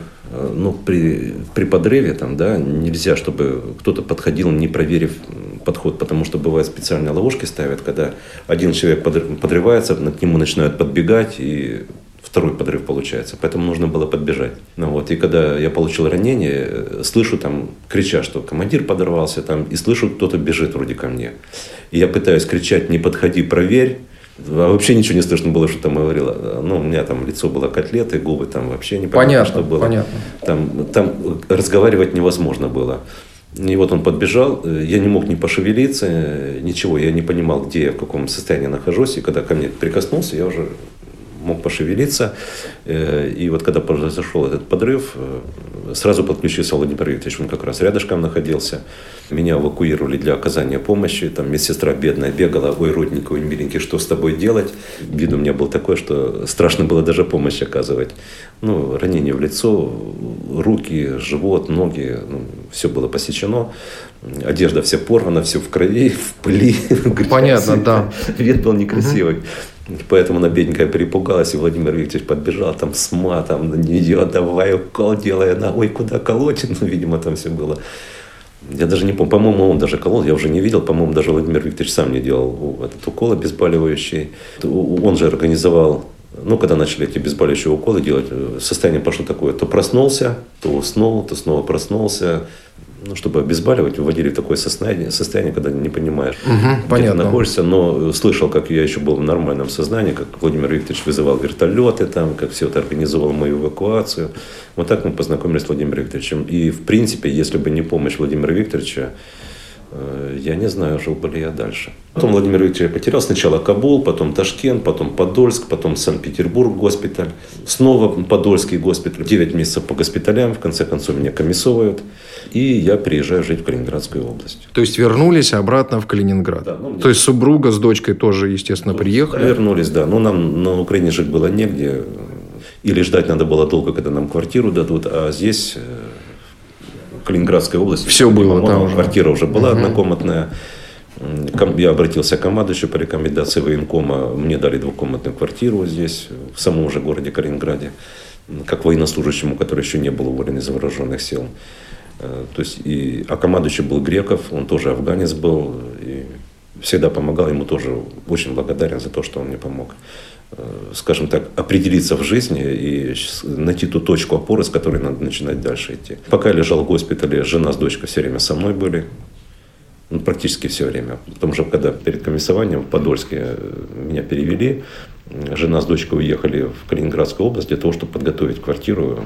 [SPEAKER 4] ну, при, при подрыве там, да, нельзя, чтобы кто-то подходил, не проверив подход, потому что бывают специальные ловушки ставят, когда один человек подрывается, к нему начинают подбегать, и второй подрыв получается. Поэтому нужно было подбежать. Ну, вот, и когда я получил ранение, э, слышу там, крича, что командир подорвался, там, и слышу, кто-то бежит вроде ко мне. И я пытаюсь кричать, не подходи, проверь. А вообще ничего не слышно было, что там говорила. Ну, у меня там лицо было котлеты, губы там вообще не
[SPEAKER 3] понятно,
[SPEAKER 4] что было.
[SPEAKER 3] Понятно.
[SPEAKER 4] Там, там разговаривать невозможно было. И вот он подбежал, э, я не мог ни пошевелиться, ничего, я не понимал, где я, в каком состоянии нахожусь. И когда ко мне прикоснулся, я уже мог пошевелиться. Э, и вот когда произошел этот подрыв, э, сразу подключился Владимир Викторович, он как раз рядышком находился. Меня эвакуировали для оказания помощи. Там медсестра бедная бегала, ой, родненький, миленький, что с тобой делать? Вид у меня был такой, что страшно было даже помощь оказывать. Ну, ранение в лицо, руки, живот, ноги, ну, все было посечено. Одежда вся порвана, все в крови, в пыли.
[SPEAKER 3] Понятно, да.
[SPEAKER 4] Вид был некрасивый. Поэтому она бедненькая перепугалась, и Владимир Викторович подбежал там с матом на нее, давай укол делай, она, ой, куда колоть? Ну, видимо, там все было. Я даже не помню, по-моему, он даже колол, я уже не видел, по-моему, даже Владимир Викторович сам не делал этот укол обезболивающий. Он же организовал ну, когда начали эти обезболивающие уколы делать, состояние пошло такое, то проснулся, то уснул, то снова проснулся ну, чтобы обезболивать, вводили в такое состояние, состояние когда не понимаешь,
[SPEAKER 3] угу, где понятно.
[SPEAKER 4] ты находишься. Но слышал, как я еще был в нормальном сознании, как Владимир Викторович вызывал вертолеты, там, как все это организовал мою эвакуацию. Вот так мы познакомились с Владимиром Викторовичем. И, в принципе, если бы не помощь Владимира Викторовича, Э, я не знаю, жил бы ли я дальше. Потом Владимир Викторович потерял. Сначала Кабул, потом Ташкент, потом Подольск, потом Санкт-Петербург госпиталь. Снова Подольский госпиталь. Девять месяцев по госпиталям. В конце концов меня комиссовывают. И я приезжаю жить в Калининградскую область.
[SPEAKER 3] То есть вернулись обратно в Калининград? Да, ну, То есть супруга с дочкой тоже, естественно, ну, приехали?
[SPEAKER 4] Вернулись, да. Но нам на Украине жить было негде. Или ждать надо было долго, когда нам квартиру дадут. А здесь э, Калининградской области.
[SPEAKER 3] Все было там
[SPEAKER 4] уже. Квартира уже была угу. однокомнатная. Я обратился к командующему по рекомендации военкома. Мне дали двухкомнатную квартиру здесь, в самом же городе Калининграде, как военнослужащему, который еще не был уволен из вооруженных сил. Э, то есть и, а командующий был Греков, он тоже афганец был, и всегда помогал, ему тоже очень благодарен за то, что он мне помог. Э, скажем так, определиться в жизни и найти ту точку опоры, с которой надо начинать дальше идти. Пока я лежал в госпитале, жена с дочкой все время со мной были, ну, практически все время. Потому что когда перед комиссованием в Подольске э, меня перевели, жена с дочкой уехали в Калининградскую область для того, чтобы подготовить квартиру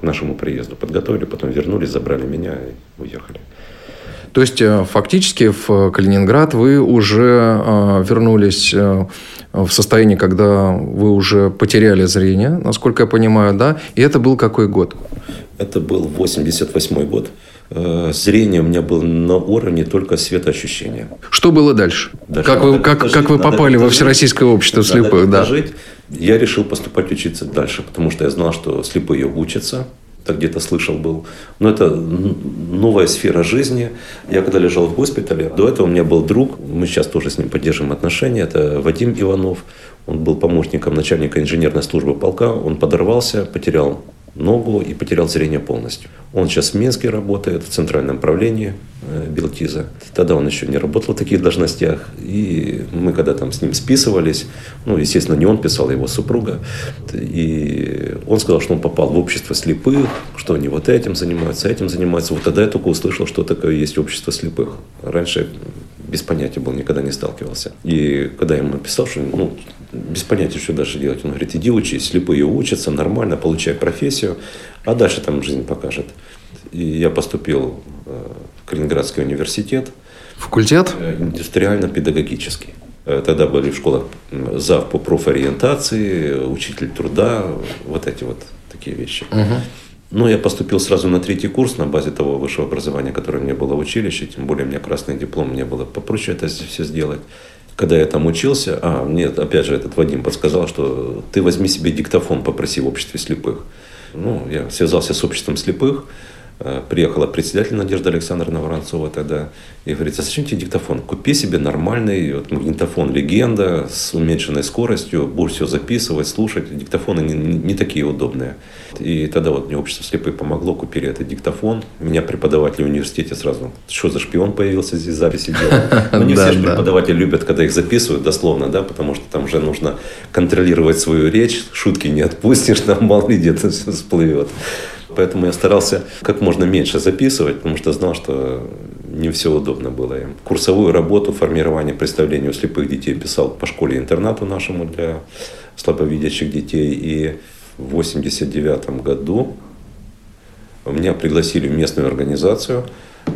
[SPEAKER 4] к нашему приезду. Подготовили, потом вернулись, забрали меня и уехали.
[SPEAKER 3] То есть, э, фактически в Калининград вы уже вернулись в состоянии, когда вы уже потеряли зрение, насколько я понимаю, да? И это был какой год?
[SPEAKER 4] Это был 88 год. Э, зрение у меня было на уровне только светоощущения.
[SPEAKER 3] Что было дальше? дальше как вы, как, как вы попали во Всероссийское общество слепых? Да.
[SPEAKER 4] Жить. Я решил поступать учиться дальше, потому что я знал, что слепые учатся так где-то слышал был. Но это новая сфера жизни. Я когда лежал в госпитале, до этого у меня был друг, мы сейчас тоже с ним поддерживаем отношения, это Вадим Иванов. Он был помощником начальника инженерной службы полка. Он подорвался, потерял ногу и потерял зрение полностью. Он сейчас в Минске работает, в центральном правлении э, Белтиза. Тогда он еще не работал в таких должностях. И мы когда там с ним списывались, ну, естественно, не он писал, а его супруга. И он сказал, что он попал в общество слепых, что они вот этим занимаются, этим занимаются. Вот тогда я только услышал, что такое есть общество слепых. Раньше без понятия был, никогда не сталкивался. И когда я ему написал, что ну, без понятия, что дальше делать. Он говорит, иди учись, слепые учатся, нормально, получай профессию, а дальше там жизнь покажет. И я поступил э, в Калининградский университет.
[SPEAKER 3] Факультет?
[SPEAKER 4] Э, индустриально-педагогический. Э, тогда были в школах зав по профориентации, учитель труда, вот эти вот такие вещи. Угу. Ну, я поступил сразу на третий курс на базе того высшего образования, которое меня было в училище, тем более у меня красный диплом, мне было попроще это все сделать когда я там учился, а, мне опять же этот Вадим подсказал, что ты возьми себе диктофон, попроси в обществе слепых. Ну, я связался с обществом слепых, приехала председатель Надежда Александровна Воронцова тогда и говорит, а зачем тебе диктофон? Купи себе нормальный вот, магнитофон «Легенда» с уменьшенной скоростью, будешь все записывать, слушать. Диктофоны не, не такие удобные. И тогда вот мне общество слепых помогло, купили этот диктофон. Меня преподаватели в университете сразу, что за шпион появился здесь, записи делал. Но ну, не все преподаватели любят, когда их записывают, дословно, да, потому что там уже нужно контролировать свою речь, шутки не отпустишь, там мало ли где-то все всплывет. Поэтому я старался как можно меньше записывать, потому что знал, что не все удобно было им. Курсовую работу, формирование представления у слепых детей писал по школе-интернату нашему для слабовидящих детей. И в 1989 году меня пригласили в местную организацию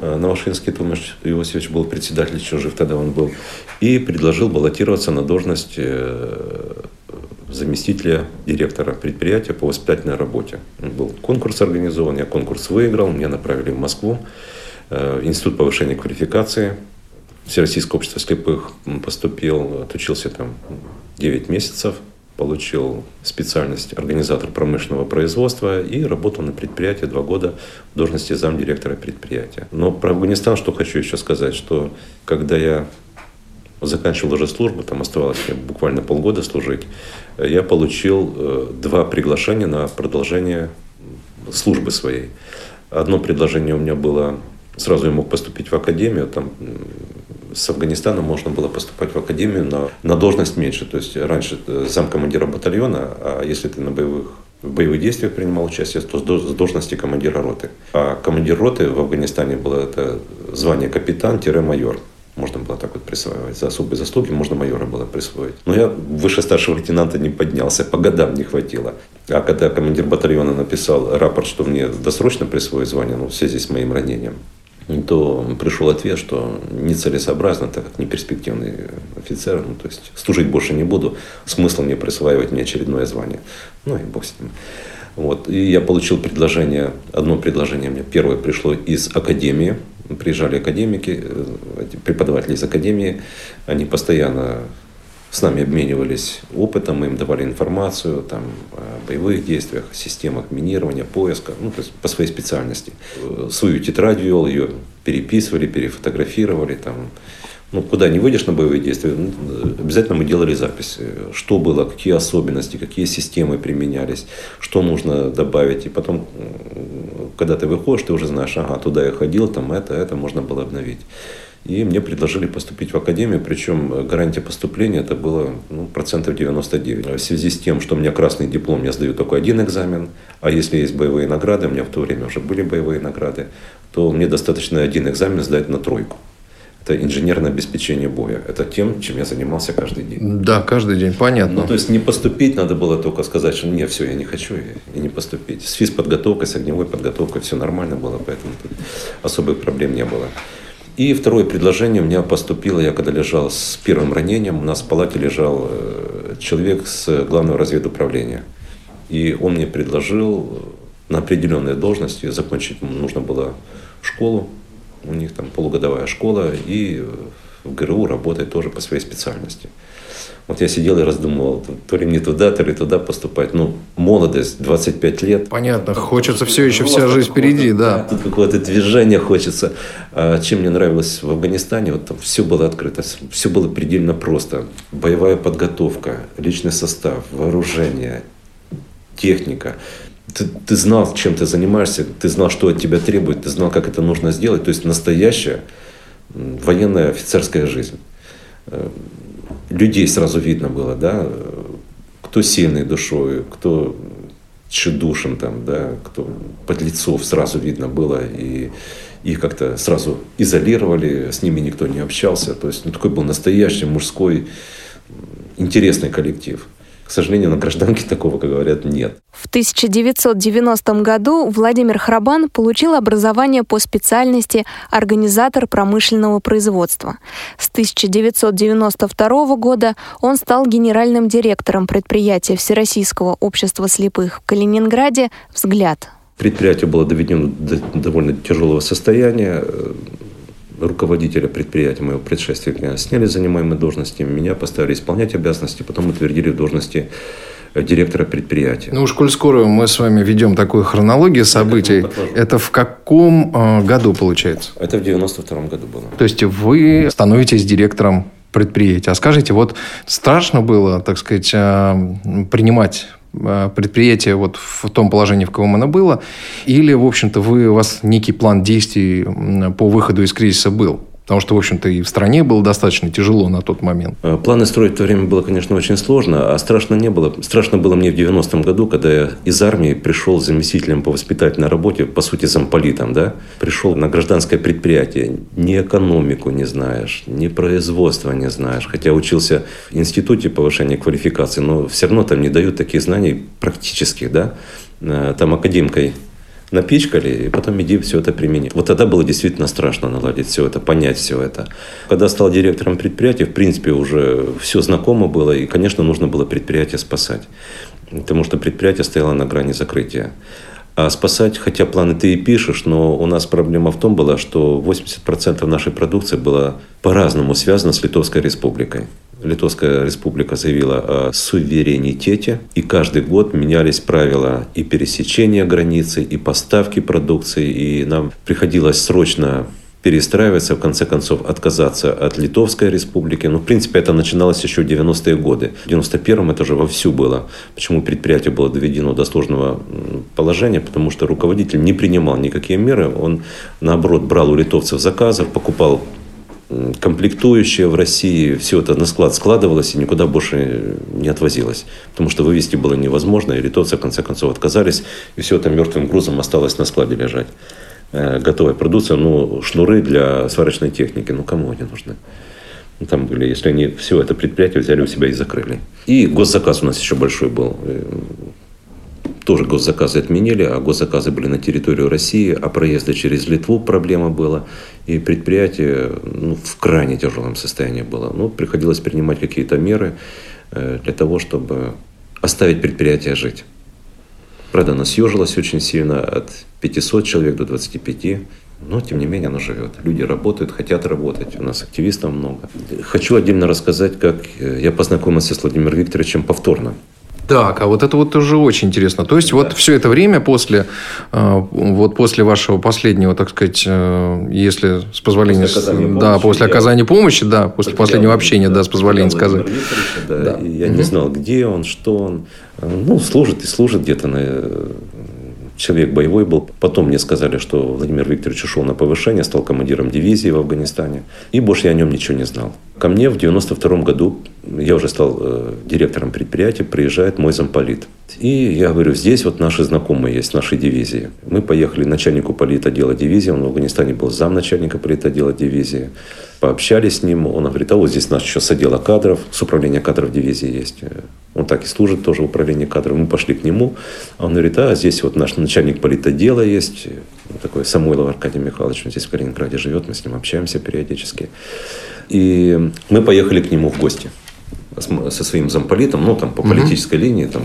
[SPEAKER 4] Новошинский Томаш Иосифович был председатель, еще жив тогда он был, и предложил баллотироваться на должность заместителя директора предприятия по воспитательной работе. Был конкурс организован, я конкурс выиграл, меня направили в Москву, в Институт повышения квалификации Всероссийское общество слепых поступил, отучился там 9 месяцев, получил специальность организатор промышленного производства и работал на предприятии два года в должности замдиректора предприятия. Но про Афганистан что хочу еще сказать, что когда я заканчивал уже службу, там оставалось мне буквально полгода служить, я получил э, два приглашения на продолжение службы своей. Одно предложение у меня было, сразу я мог поступить в академию, там с Афганистана можно было поступать в академию на, на должность меньше. То есть раньше замкомандира батальона, а если ты на боевых в боевых действиях принимал участие, то с должности командира роты. А командир роты в Афганистане было это звание капитан-майор. Можно было так вот присваивать. За особые заслуги можно майора было присвоить. Но я выше старшего лейтенанта не поднялся, по годам не хватило. А когда командир батальона написал рапорт, что мне досрочно присвоить звание, ну, в связи с моим ранением, то пришел ответ, что нецелесообразно, так как не перспективный офицер, ну, то есть служить больше не буду, смысл мне присваивать мне очередное звание. Ну и бог с ним. Вот. И я получил предложение, одно предложение мне первое пришло из академии, приезжали академики, э, преподаватели из академии, они постоянно с нами обменивались опытом, мы им давали информацию там, о боевых действиях, системах минирования, поиска, ну, то есть по своей специальности. Свою тетрадь вел, ее переписывали, перефотографировали. Там. Ну, куда не выйдешь на боевые действия, ну, обязательно мы делали запись. Что было, какие особенности, какие системы применялись, что нужно добавить. И потом, когда ты выходишь, ты уже знаешь, ага, туда я ходил, там это, это можно было обновить. И мне предложили поступить в академию, причем гарантия поступления это было ну, процентов 99. В связи с тем, что у меня красный диплом, я сдаю только один экзамен, а если есть боевые награды, у меня в то время уже были боевые награды, то мне достаточно один экзамен сдать на тройку. Это инженерное обеспечение боя. Это тем, чем я занимался каждый день.
[SPEAKER 3] Да, каждый день, понятно.
[SPEAKER 4] Ну, то есть не поступить надо было только сказать, что нет, все, я не хочу и, не поступить. С физподготовкой, с огневой подготовкой все нормально было, поэтому тут особых проблем не было. И второе предложение у меня поступило, я когда лежал с первым ранением, у нас в палате лежал э, человек с главного разведуправления. И он мне предложил на определенной должности закончить, нужно было школу, у них там полугодовая школа, и в ГРУ работать тоже по своей специальности. Вот я сидел и раздумывал, то ли мне туда, то ли туда поступать. Ну, молодость, 25 лет.
[SPEAKER 3] Понятно, хочется все еще вся жизнь впереди, да.
[SPEAKER 4] Тут какое-то движение хочется. А чем мне нравилось в Афганистане, вот там все было открыто, все было предельно просто. Боевая подготовка, личный состав, вооружение, техника. Ты, ты знал, чем ты занимаешься, ты знал, что от тебя требует, ты знал, как это нужно сделать. То есть настоящая военная офицерская жизнь людей сразу видно было, да, кто сильный душой, кто тщедушен там, да, кто подлецов сразу видно было, и их как-то сразу изолировали, с ними никто не общался. То есть ну, такой был настоящий мужской интересный коллектив. К сожалению, на гражданке такого, как говорят, нет.
[SPEAKER 2] В 1990 году Владимир Храбан получил образование по специальности организатор промышленного производства. С 1992 года он стал генеральным директором предприятия Всероссийского общества слепых в Калининграде «Взгляд».
[SPEAKER 4] Предприятие было доведено до довольно тяжелого состояния руководителя предприятия, моего предшественника, сняли занимаемые должности, меня поставили исполнять обязанности, потом утвердили в должности э, директора предприятия.
[SPEAKER 3] Ну уж коль скоро мы с вами ведем такую хронологию событий, это в каком э, году получается?
[SPEAKER 4] Это в 92 году было.
[SPEAKER 3] То есть вы становитесь директором предприятия. А скажите, вот страшно было, так сказать, э, принимать предприятие вот в том положении, в каком оно было, или, в общем-то, вы, у вас некий план действий по выходу из кризиса был? Потому что, в общем-то, и в стране было достаточно тяжело на тот момент.
[SPEAKER 4] Э, планы строить в то время было, конечно, очень сложно, а страшно не было. Страшно было мне в 90-м году, когда я из армии пришел заместителем по воспитательной работе, по сути, замполитом, да, пришел на гражданское предприятие. Ни экономику не знаешь, ни производство не знаешь. Хотя учился в институте повышения квалификации, но все равно там не дают таких знаний практических, да. Э, там академкой напичкали, и потом иди все это применить. Вот тогда было действительно страшно наладить все это, понять все это. Когда стал директором предприятия, в принципе, уже все знакомо было, и, конечно, нужно было предприятие спасать. Потому что предприятие стояло на грани закрытия. А спасать, хотя планы ты и пишешь, но у нас проблема в том была, что 80% нашей продукции было по-разному связано с Литовской республикой. Литовская республика заявила о суверенитете, и каждый год менялись правила и пересечения границы, и поставки продукции, и нам приходилось срочно перестраиваться, в конце концов отказаться от Литовской республики. Ну, в принципе, это начиналось еще в 90-е годы. В 91-м это уже вовсю было. Почему предприятие было доведено до сложного положения? Потому что руководитель не принимал никакие меры. Он, наоборот, брал у литовцев заказов, покупал комплектующие в России, все это на склад складывалось и никуда больше не отвозилось. Потому что вывести было невозможно, и литовцы в конце концов отказались, и все это мертвым грузом осталось на складе лежать. Э, готовая продукция, ну, шнуры для сварочной техники, ну, кому они нужны? Ну, там были, если они все это предприятие взяли у себя и закрыли. И госзаказ у нас еще большой был. Э, тоже госзаказы отменили, а госзаказы были на территорию России, а проезда через Литву проблема была. И предприятие ну, в крайне тяжелом состоянии было. Ну, приходилось принимать какие-то меры э, для того, чтобы оставить предприятие жить. Правда, она съежилась очень сильно от 500 человек до 25. Но, тем не менее, она живет. Люди работают, хотят работать. У нас активистов много. Хочу отдельно рассказать, как я познакомился с Владимиром Викторовичем повторно.
[SPEAKER 3] Так, а вот это вот уже очень интересно. То есть, да. вот все это время после, э, вот после вашего последнего, так сказать, э, если с позволения... После оказания да, помощи, после оказания помощи, да, после последнего общения, да, с позволения сказать.
[SPEAKER 4] Да, да. Я угу. не знал, где он, что он. Ну, служит и служит где-то на человек боевой был. Потом мне сказали, что Владимир Викторович ушел на повышение, стал командиром дивизии в Афганистане. И больше я о нем ничего не знал. Ко мне в 92 году, я уже стал э, директором предприятия, приезжает мой замполит. И я говорю, здесь вот наши знакомые есть, нашей дивизии. Мы поехали начальнику политотдела дивизии, он в Афганистане был замначальника политотдела дивизии. Пообщались с ним, он говорит, а вот здесь наш еще с отдела кадров, с управления кадров дивизии есть. Он так и служит тоже в управлении кадров. Мы пошли к нему, он говорит, а здесь вот наш начальник политотдела есть, такой Самойлов Аркадий Михайлович, он здесь в Калининграде живет, мы с ним общаемся периодически. И мы поехали к нему в гости со своим замполитом, ну, там, по политической линии, там,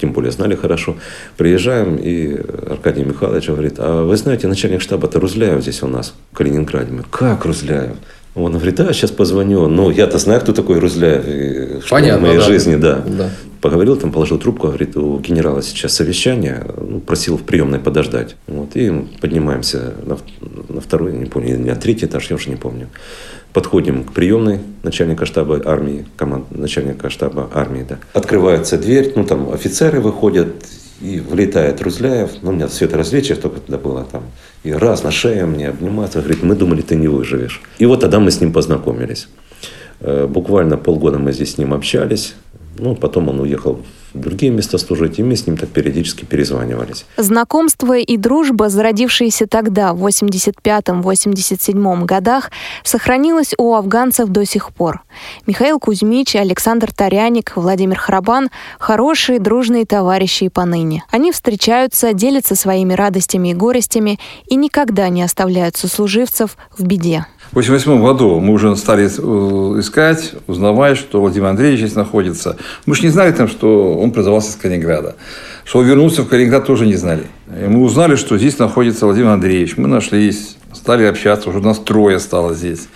[SPEAKER 4] тем более знали хорошо. Приезжаем, и Аркадий Михайлович говорит, а вы знаете, начальник штаба-то Рузляев здесь у нас, в Калининграде. Мы, как Рузляев? Он говорит, да, сейчас позвоню. Ну, я-то знаю, кто такой Рузляев. Что Понятно, в моей да. жизни, да. да. Поговорил, там положил трубку, говорит, у генерала сейчас совещание, ну, просил в приемной подождать. Вот, и поднимаемся на, на второй, не помню, на третий этаж, я уже не помню. Подходим к приемной начальника штаба армии, команд, начальника штаба армии, да. Открывается дверь, ну там офицеры выходят, и влетает Рузляев, ну, у меня светоразличие только тогда было там, и раз на шею мне обниматься, говорит, мы думали, ты не выживешь. И вот тогда мы с ним познакомились. Э, буквально полгода мы здесь с ним общались, ну, потом он уехал другие места служить, и мы с ним так периодически перезванивались.
[SPEAKER 2] Знакомство и дружба, зародившиеся тогда, в 85-87 годах, сохранилась у афганцев до сих пор. Михаил Кузьмич, Александр Таряник, Владимир Храбан – хорошие, дружные товарищи и поныне. Они встречаются, делятся своими радостями и горестями и никогда не оставляют сослуживцев в беде.
[SPEAKER 6] В 1988 году мы уже стали э, искать, узнавать, что Владимир Андреевич здесь находится. Мы же не знали, там, что он призывался из Калининграда. Что он вернулся в Калининград, тоже не знали. И мы узнали, что здесь находится Владимир Андреевич. Мы нашлись, стали общаться, уже у нас трое стало здесь.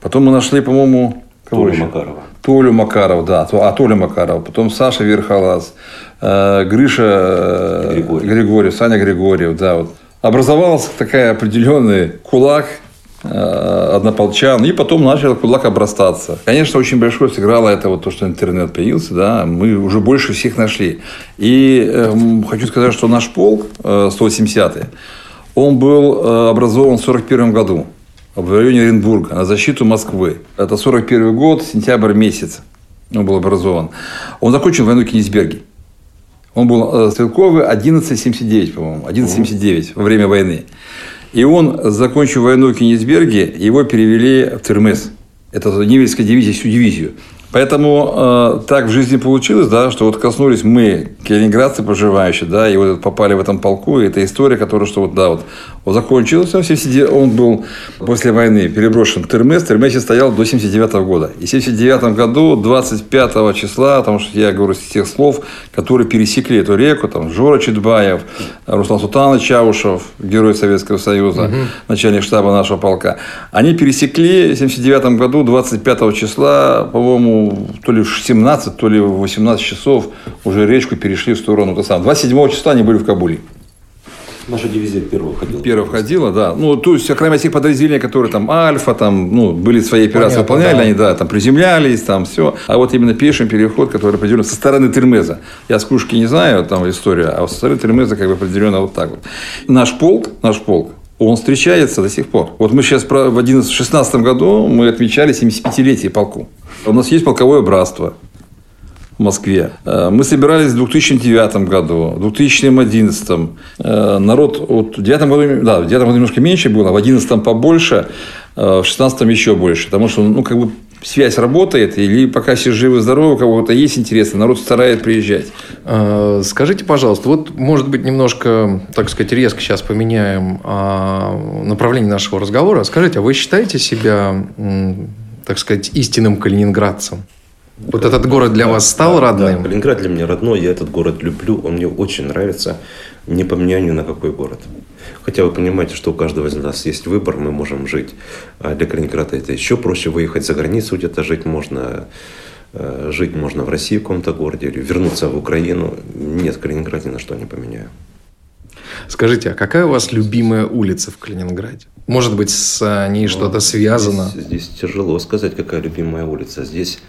[SPEAKER 6] Потом мы нашли, по-моему,
[SPEAKER 4] Толю еще? Макарова.
[SPEAKER 6] Толю Макаров, да. А, Толя Макаров. Потом Саша Верхолаз. Э, Гриша Григорьев. Григорьев. Саня Григорьев, да. Вот. Образовался такая определенный кулак Э, однополчан, и потом начал кулак обрастаться. Конечно, очень большое сыграло это вот то, что интернет появился, да, мы уже больше всех нашли. И э, хочу сказать, что наш полк, э, 180-й, он был э, образован в 41 году в районе Оренбурга на защиту Москвы. Это 41 год, сентябрь месяц он был образован. Он закончил войну в Кенигсберге. Он был э, стрелковый 1179, по-моему, 1179 во время войны. И он, закончив войну в Кенигсберге, его перевели в Термес. Это Невельская дивизия, всю дивизию. Поэтому э, так в жизни получилось, да, что вот коснулись мы, калининградцы проживающие, да, и вот попали в этом полку. И это история, которая, что вот, да, вот, вот закончилась, он был после войны переброшен в Термес. В Термесе стоял до 79 года. И в 79 году, 25 числа, потому что я говорю с тех слов, которые пересекли эту реку, там, Жора Чедбаев, Руслан Султанович Чаушев, герой Советского Союза, угу. начальник штаба нашего полка, они пересекли в 79 году, 25 числа, по-моему, то ли в 17, то ли в 18 часов уже речку перешли в сторону. 27 числа они были в Кабуле.
[SPEAKER 4] Наша дивизия первая входила.
[SPEAKER 6] Первая входила, да. Ну, то есть, кроме тех подразделений, которые там Альфа, там, ну, были свои операции, Понятно, выполняли, да. они, да, там приземлялись, там все. А вот именно пеший переход, который определен со стороны Термеза. Я с Кушки не знаю, там история, а со стороны Термеза как бы определенно вот так вот. Наш полк, наш полк, он встречается до сих пор. Вот мы сейчас в 2016 году мы отмечали 75-летие полку. У нас есть полковое братство в Москве. Э, мы собирались в 2009 году, в 2011. Э, народ вот, в 2009 году, да, в 2009 году немножко меньше было, в 2011 побольше, э, в 2016 еще больше. Потому что, ну, как бы связь работает, или пока все живы, здоровы, у кого-то есть интерес, народ старается приезжать.
[SPEAKER 3] Скажите, пожалуйста, вот, может быть, немножко, так сказать, резко сейчас поменяем направление нашего разговора. Скажите, а вы считаете себя, так сказать, истинным калининградцем? Вот этот город для да, вас стал да, родным?
[SPEAKER 4] Да, Калининград для меня родной, я этот город люблю, он мне очень нравится, не поменяю ни на какой город. Хотя вы понимаете, что у каждого из нас есть выбор, мы можем жить. А для Калининграда это еще проще выехать за границу, где-то жить можно, э, жить можно в России в каком-то городе, или вернуться в Украину. Нет, Калининград ни на что не поменяю.
[SPEAKER 3] Скажите, а какая у вас любимая улица в Калининграде? Может быть, с ней что-то связано?
[SPEAKER 4] Здесь, здесь тяжело сказать, какая любимая улица. Здесь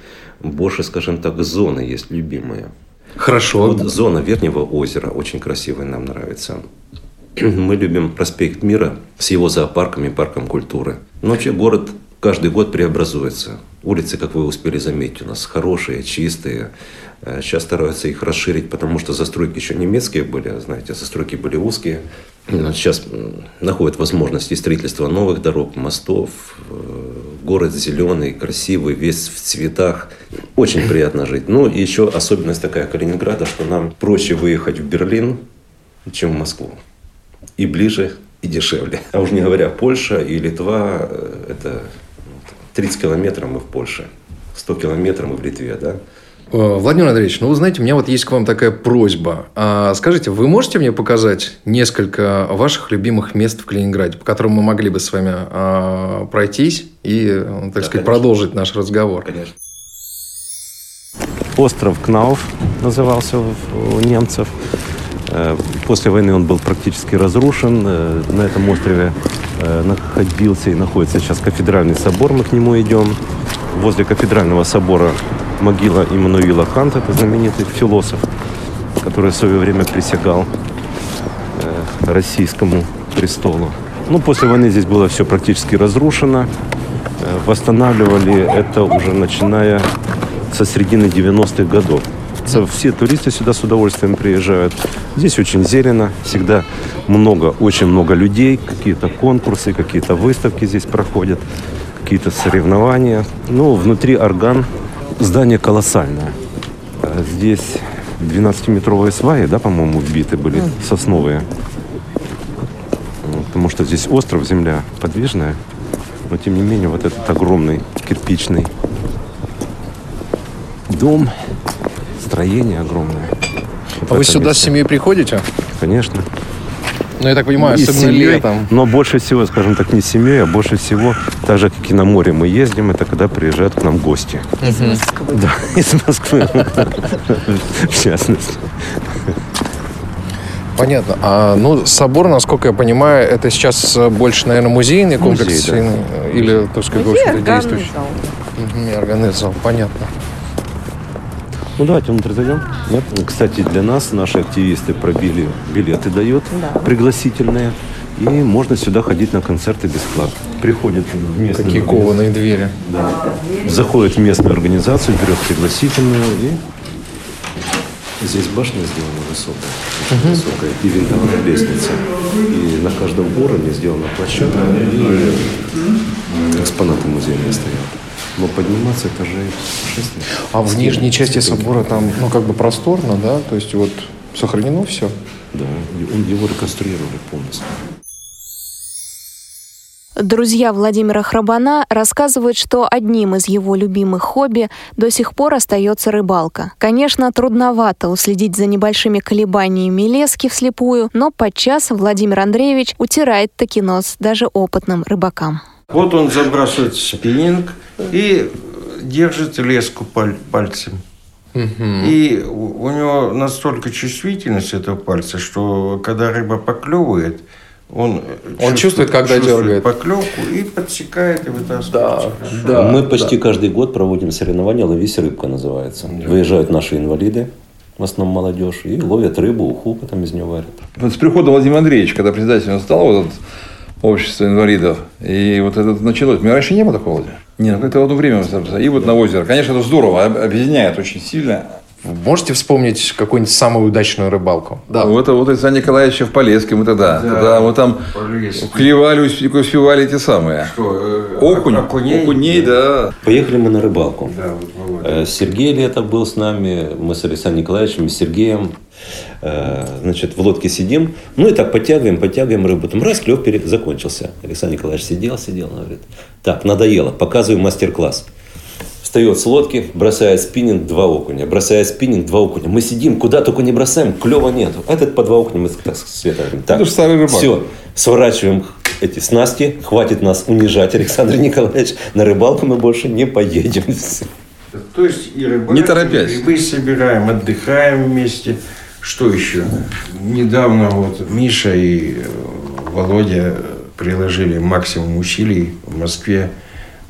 [SPEAKER 4] больше, скажем так, зоны есть любимые.
[SPEAKER 3] Хорошо.
[SPEAKER 4] Вот зона Верхнего озера очень красивая, нам нравится. Мы любим проспект Мира с его зоопарками, парком культуры. Но вообще город каждый год преобразуется. Улицы, как вы успели заметить, у нас хорошие, чистые. Э, сейчас стараются их расширить, потому что застройки еще немецкие были, знаете, застройки были узкие. Сейчас находят возможности строительства новых дорог, мостов. Э, город зеленый, красивый, весь в цветах. Очень приятно жить. Ну, и еще особенность такая Калининграда, что нам проще выехать в Берлин, чем в Москву. И ближе, и дешевле. А уж не говоря, Польша и Литва, э, это 30 километров мы в Польше, 100 километров мы в Литве, да?
[SPEAKER 3] Э, Владимир Андреевич, ну вы знаете, у меня вот есть к вам такая просьба. А, скажите, вы можете мне показать несколько ваших любимых мест в Калининграде, по которым мы могли бы с вами а, пройтись и, так да, сказать, конечно. продолжить наш разговор?
[SPEAKER 4] Конечно.
[SPEAKER 8] Остров Кнауф назывался у немцев. Э, после войны он был практически разрушен. Э, на этом острове находился и находится сейчас кафедральный собор. Мы к нему идем. Возле кафедрального собора могила Иммануила Канта, это знаменитый философ, который в свое время присягал э, российскому престолу. Ну, после войны здесь было все практически разрушено. Э, восстанавливали это уже начиная со середины 90-х годов. Все туристы сюда с удовольствием приезжают. Здесь очень зелено, всегда много, очень много людей, какие-то конкурсы, какие-то выставки здесь проходят, какие-то соревнования. Ну, внутри орган Здание колоссальное. А здесь 12-метровые сваи, да, по-моему, вбиты были, сосновые. Потому что здесь остров, земля подвижная. Но, тем не менее, вот этот огромный кирпичный дом, строение огромное.
[SPEAKER 3] Вот а вы сюда месте. с семьей приходите?
[SPEAKER 8] Конечно.
[SPEAKER 3] Ну, я так понимаю, и особенно
[SPEAKER 8] семьей, летом. Но больше всего, скажем так, не семьей, а больше всего, так же, как и на море мы ездим, это когда приезжают к нам гости.
[SPEAKER 2] Из Москвы?
[SPEAKER 8] Да, из Москвы. В частности.
[SPEAKER 3] Понятно. А ну собор, насколько я понимаю, это сейчас больше, наверное, музейный комплекс Музей, да. или, так сказать, Музей, в общем-то, действующий. Угу, органный зал, понятно.
[SPEAKER 8] Ну давайте внутрь зайдем. Нет? Кстати, для нас наши активисты пробили билеты дают да. пригласительные. И можно сюда ходить на концерты бесплатно. Приходят в
[SPEAKER 3] местные Какие кованые двери.
[SPEAKER 8] Да. Заходит в местную организацию, берет пригласительную и
[SPEAKER 4] Здесь башня сделана высокая, угу. высокая и винтовая лестница. И на каждом уровне сделана площадка и экспонаты музейные стоят. Но подниматься этажей шесть.
[SPEAKER 3] А в нижней части собора там, ну, как бы просторно, да? То есть вот сохранено все?
[SPEAKER 4] Да, его реконструировали полностью.
[SPEAKER 2] Друзья Владимира Храбана рассказывают, что одним из его любимых хобби до сих пор остается рыбалка. Конечно, трудновато уследить за небольшими колебаниями лески вслепую, но подчас Владимир Андреевич утирает таки нос даже опытным рыбакам.
[SPEAKER 5] Вот он забрасывает спиннинг и держит леску паль- пальцем. И у него настолько чувствительность этого пальца, что когда рыба поклевывает, он,
[SPEAKER 3] Он чувствует, когда дергает.
[SPEAKER 5] поклевку и подсекает и вытаскивает.
[SPEAKER 4] Мы почти каждый год проводим соревнования «Ловись рыбка» называется. Выезжают наши инвалиды, в основном молодежь, и ловят рыбу, уху потом из нее варят.
[SPEAKER 6] Вот с приходом Владимира Андреевича, когда председателем стал вот это общество инвалидов, и вот это началось. У меня раньше не было такого. Не, ну как-то в одно время. И вот на озеро. Конечно, это здорово, об- объединяет очень сильно.
[SPEAKER 3] Можете вспомнить какую-нибудь самую удачную рыбалку?
[SPEAKER 6] Да. Вот, это вот Александр Николаевича в Полеске мы тогда.
[SPEAKER 5] Да.
[SPEAKER 6] Тогда мы там
[SPEAKER 5] Полеске.
[SPEAKER 6] клевали, усп- успевали эти самые.
[SPEAKER 5] Что, э,
[SPEAKER 6] Окунь,
[SPEAKER 5] окуней?
[SPEAKER 6] окуней, да.
[SPEAKER 4] Поехали мы на рыбалку.
[SPEAKER 5] Да, вот.
[SPEAKER 4] Э, Сергей Летов был с нами, мы с Александром Николаевичем и Сергеем. Э, Значит, в лодке сидим, ну и так подтягиваем, подтягиваем рыбу. Там раз, клев пере- закончился. Александр Николаевич сидел, сидел, говорит, так, надоело, показываю мастер-класс. Встает с лодки, бросает спиннинг, два окуня. Бросает спиннинг, два окуня. Мы сидим, куда только не бросаем, клева нет. Этот по два окуня мы так, с Светой говорим, так, все, сворачиваем эти снасти, хватит нас унижать, Александр Николаевич, на рыбалку мы больше не поедем.
[SPEAKER 5] То есть и рыбачим,
[SPEAKER 6] Не торопясь.
[SPEAKER 5] и грибы собираем, отдыхаем вместе. Что еще? Недавно вот Миша и э, Володя приложили максимум усилий в Москве.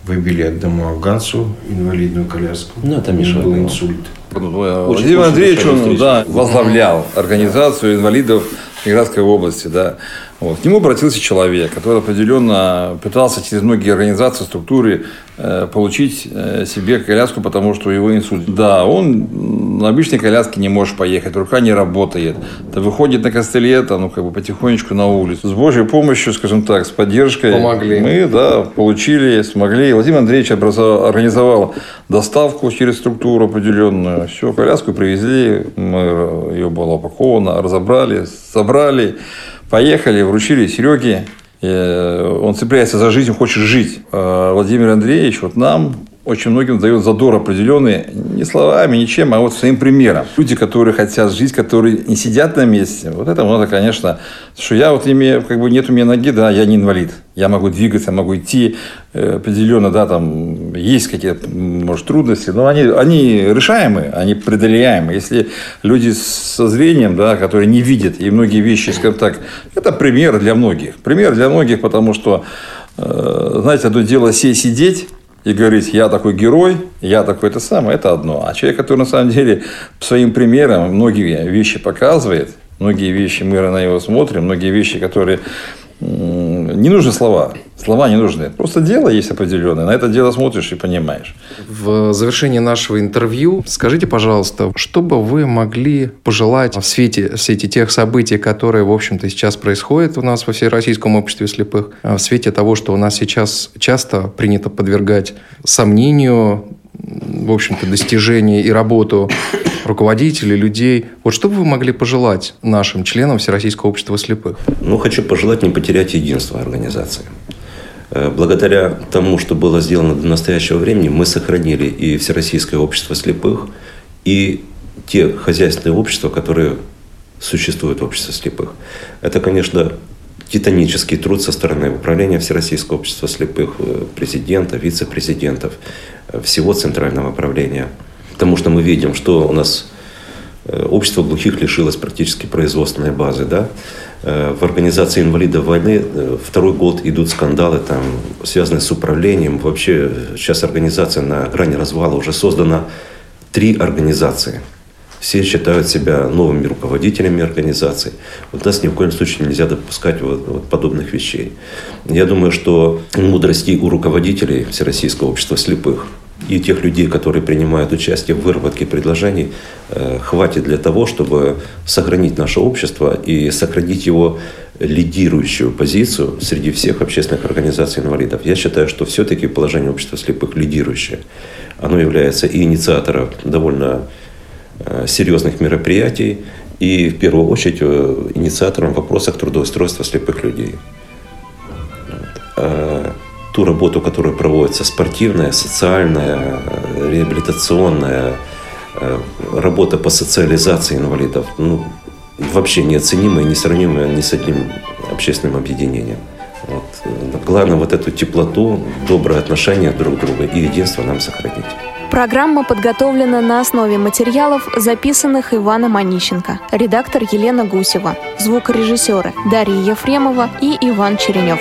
[SPEAKER 5] Выбили одному афганцу инвалидную коляску.
[SPEAKER 4] Ну, это Миша
[SPEAKER 5] был
[SPEAKER 4] был.
[SPEAKER 5] инсульт.
[SPEAKER 6] Владимир
[SPEAKER 4] очень
[SPEAKER 6] Андреевич, он да, возглавлял организацию инвалидов Ленинградской области. Да. Вот. К нему обратился человек, который определенно пытался через многие организации, структуры э, получить э, себе коляску, потому что у него инсульт. Да, он на обычной коляске не может поехать, рука не работает. Да, выходит на костыле, там, ну, как бы потихонечку на улицу. С Божьей помощью, скажем так, с поддержкой.
[SPEAKER 3] Помогли.
[SPEAKER 6] Мы, да, получили, смогли. Владимир Андреевич организовал доставку через структуру определенную. Все, коляску привезли, мы, ее было упаковано, разобрали, собрали, поехали, вручили Сереге. Э, Он цепляется за жизнь, хочет жить. А Владимир Андреевич вот нам очень многим дает задор определенный, не словами, ничем, а вот своим примером. Люди, которые хотят жить, которые не сидят на месте, вот это надо, конечно, что я вот имею, как бы нет у меня ноги, да, я не инвалид. Я могу двигаться, могу идти, э, определенно, да, там есть какие-то, может, трудности, но они, они решаемы, они преодоляемы. Если люди со зрением, да, которые не видят, и многие вещи, скажем так, это пример для многих. Пример для многих, потому что, э, знаете, одно дело сесть сидеть, и говорить, я такой герой, я такой это самое, это одно. А человек, который на самом деле своим примером многие вещи показывает, многие вещи мы на него смотрим, многие вещи, которые не нужны слова. Слова не нужны. Просто дело есть определенное. На это дело смотришь и понимаешь.
[SPEAKER 3] В завершении нашего интервью скажите, пожалуйста, что бы вы могли пожелать в свете, в свете тех событий, которые, в общем-то, сейчас происходят у нас во Всероссийском обществе слепых, а в свете того, что у нас сейчас часто принято подвергать сомнению, в общем-то, достижения и работу руководителей, людей. Вот что бы вы могли пожелать нашим членам Всероссийского общества слепых?
[SPEAKER 4] Ну, хочу пожелать не потерять единство организации. Э, Благодаря тому, что было сделано до настоящего времени, мы сохранили и Всероссийское общество слепых, и те хозяйственные общества, которые существуют в обществе слепых. Это, конечно, титанический труд со стороны управления Всероссийского общества слепых, э, президента, вице-президентов, э, всего центрального правления. Потому что мы видим, что у нас Э, Общество глухих лишилось практически производственной базы. Да? В организации инвалидов войны второй год идут скандалы, там, связанные с управлением. Вообще сейчас организация на грани развала. Уже создано три организации. Все считают себя новыми руководителями организаций. Вот нас ни в коем случае нельзя допускать вот, вот подобных вещей. Я думаю, что мудрости у руководителей Всероссийского общества слепых и тех людей, которые принимают участие в выработке предложений, э, хватит для того, чтобы сохранить наше общество и сохранить его лидирующую позицию среди всех общественных организаций инвалидов. Я считаю, что все-таки положение общества слепых лидирующее. Оно является и инициатором довольно серьезных мероприятий, и в первую очередь э, инициатором в вопросах трудоустройства слепых людей. А ту работу, которая проводится, спортивная, социальная, реабилитационная, э, работа по социализации инвалидов, ну, вообще неоценимая, несравнимая ни с одним общественным объединением. Вот. Главное вот эту теплоту, доброе отношение друг к другу и единство нам сохранить.
[SPEAKER 2] Программа подготовлена на основе материалов, записанных Иваном Онищенко, редактор Елена Гусева, звукорежиссеры Дарья Ефремова и Иван Черенев.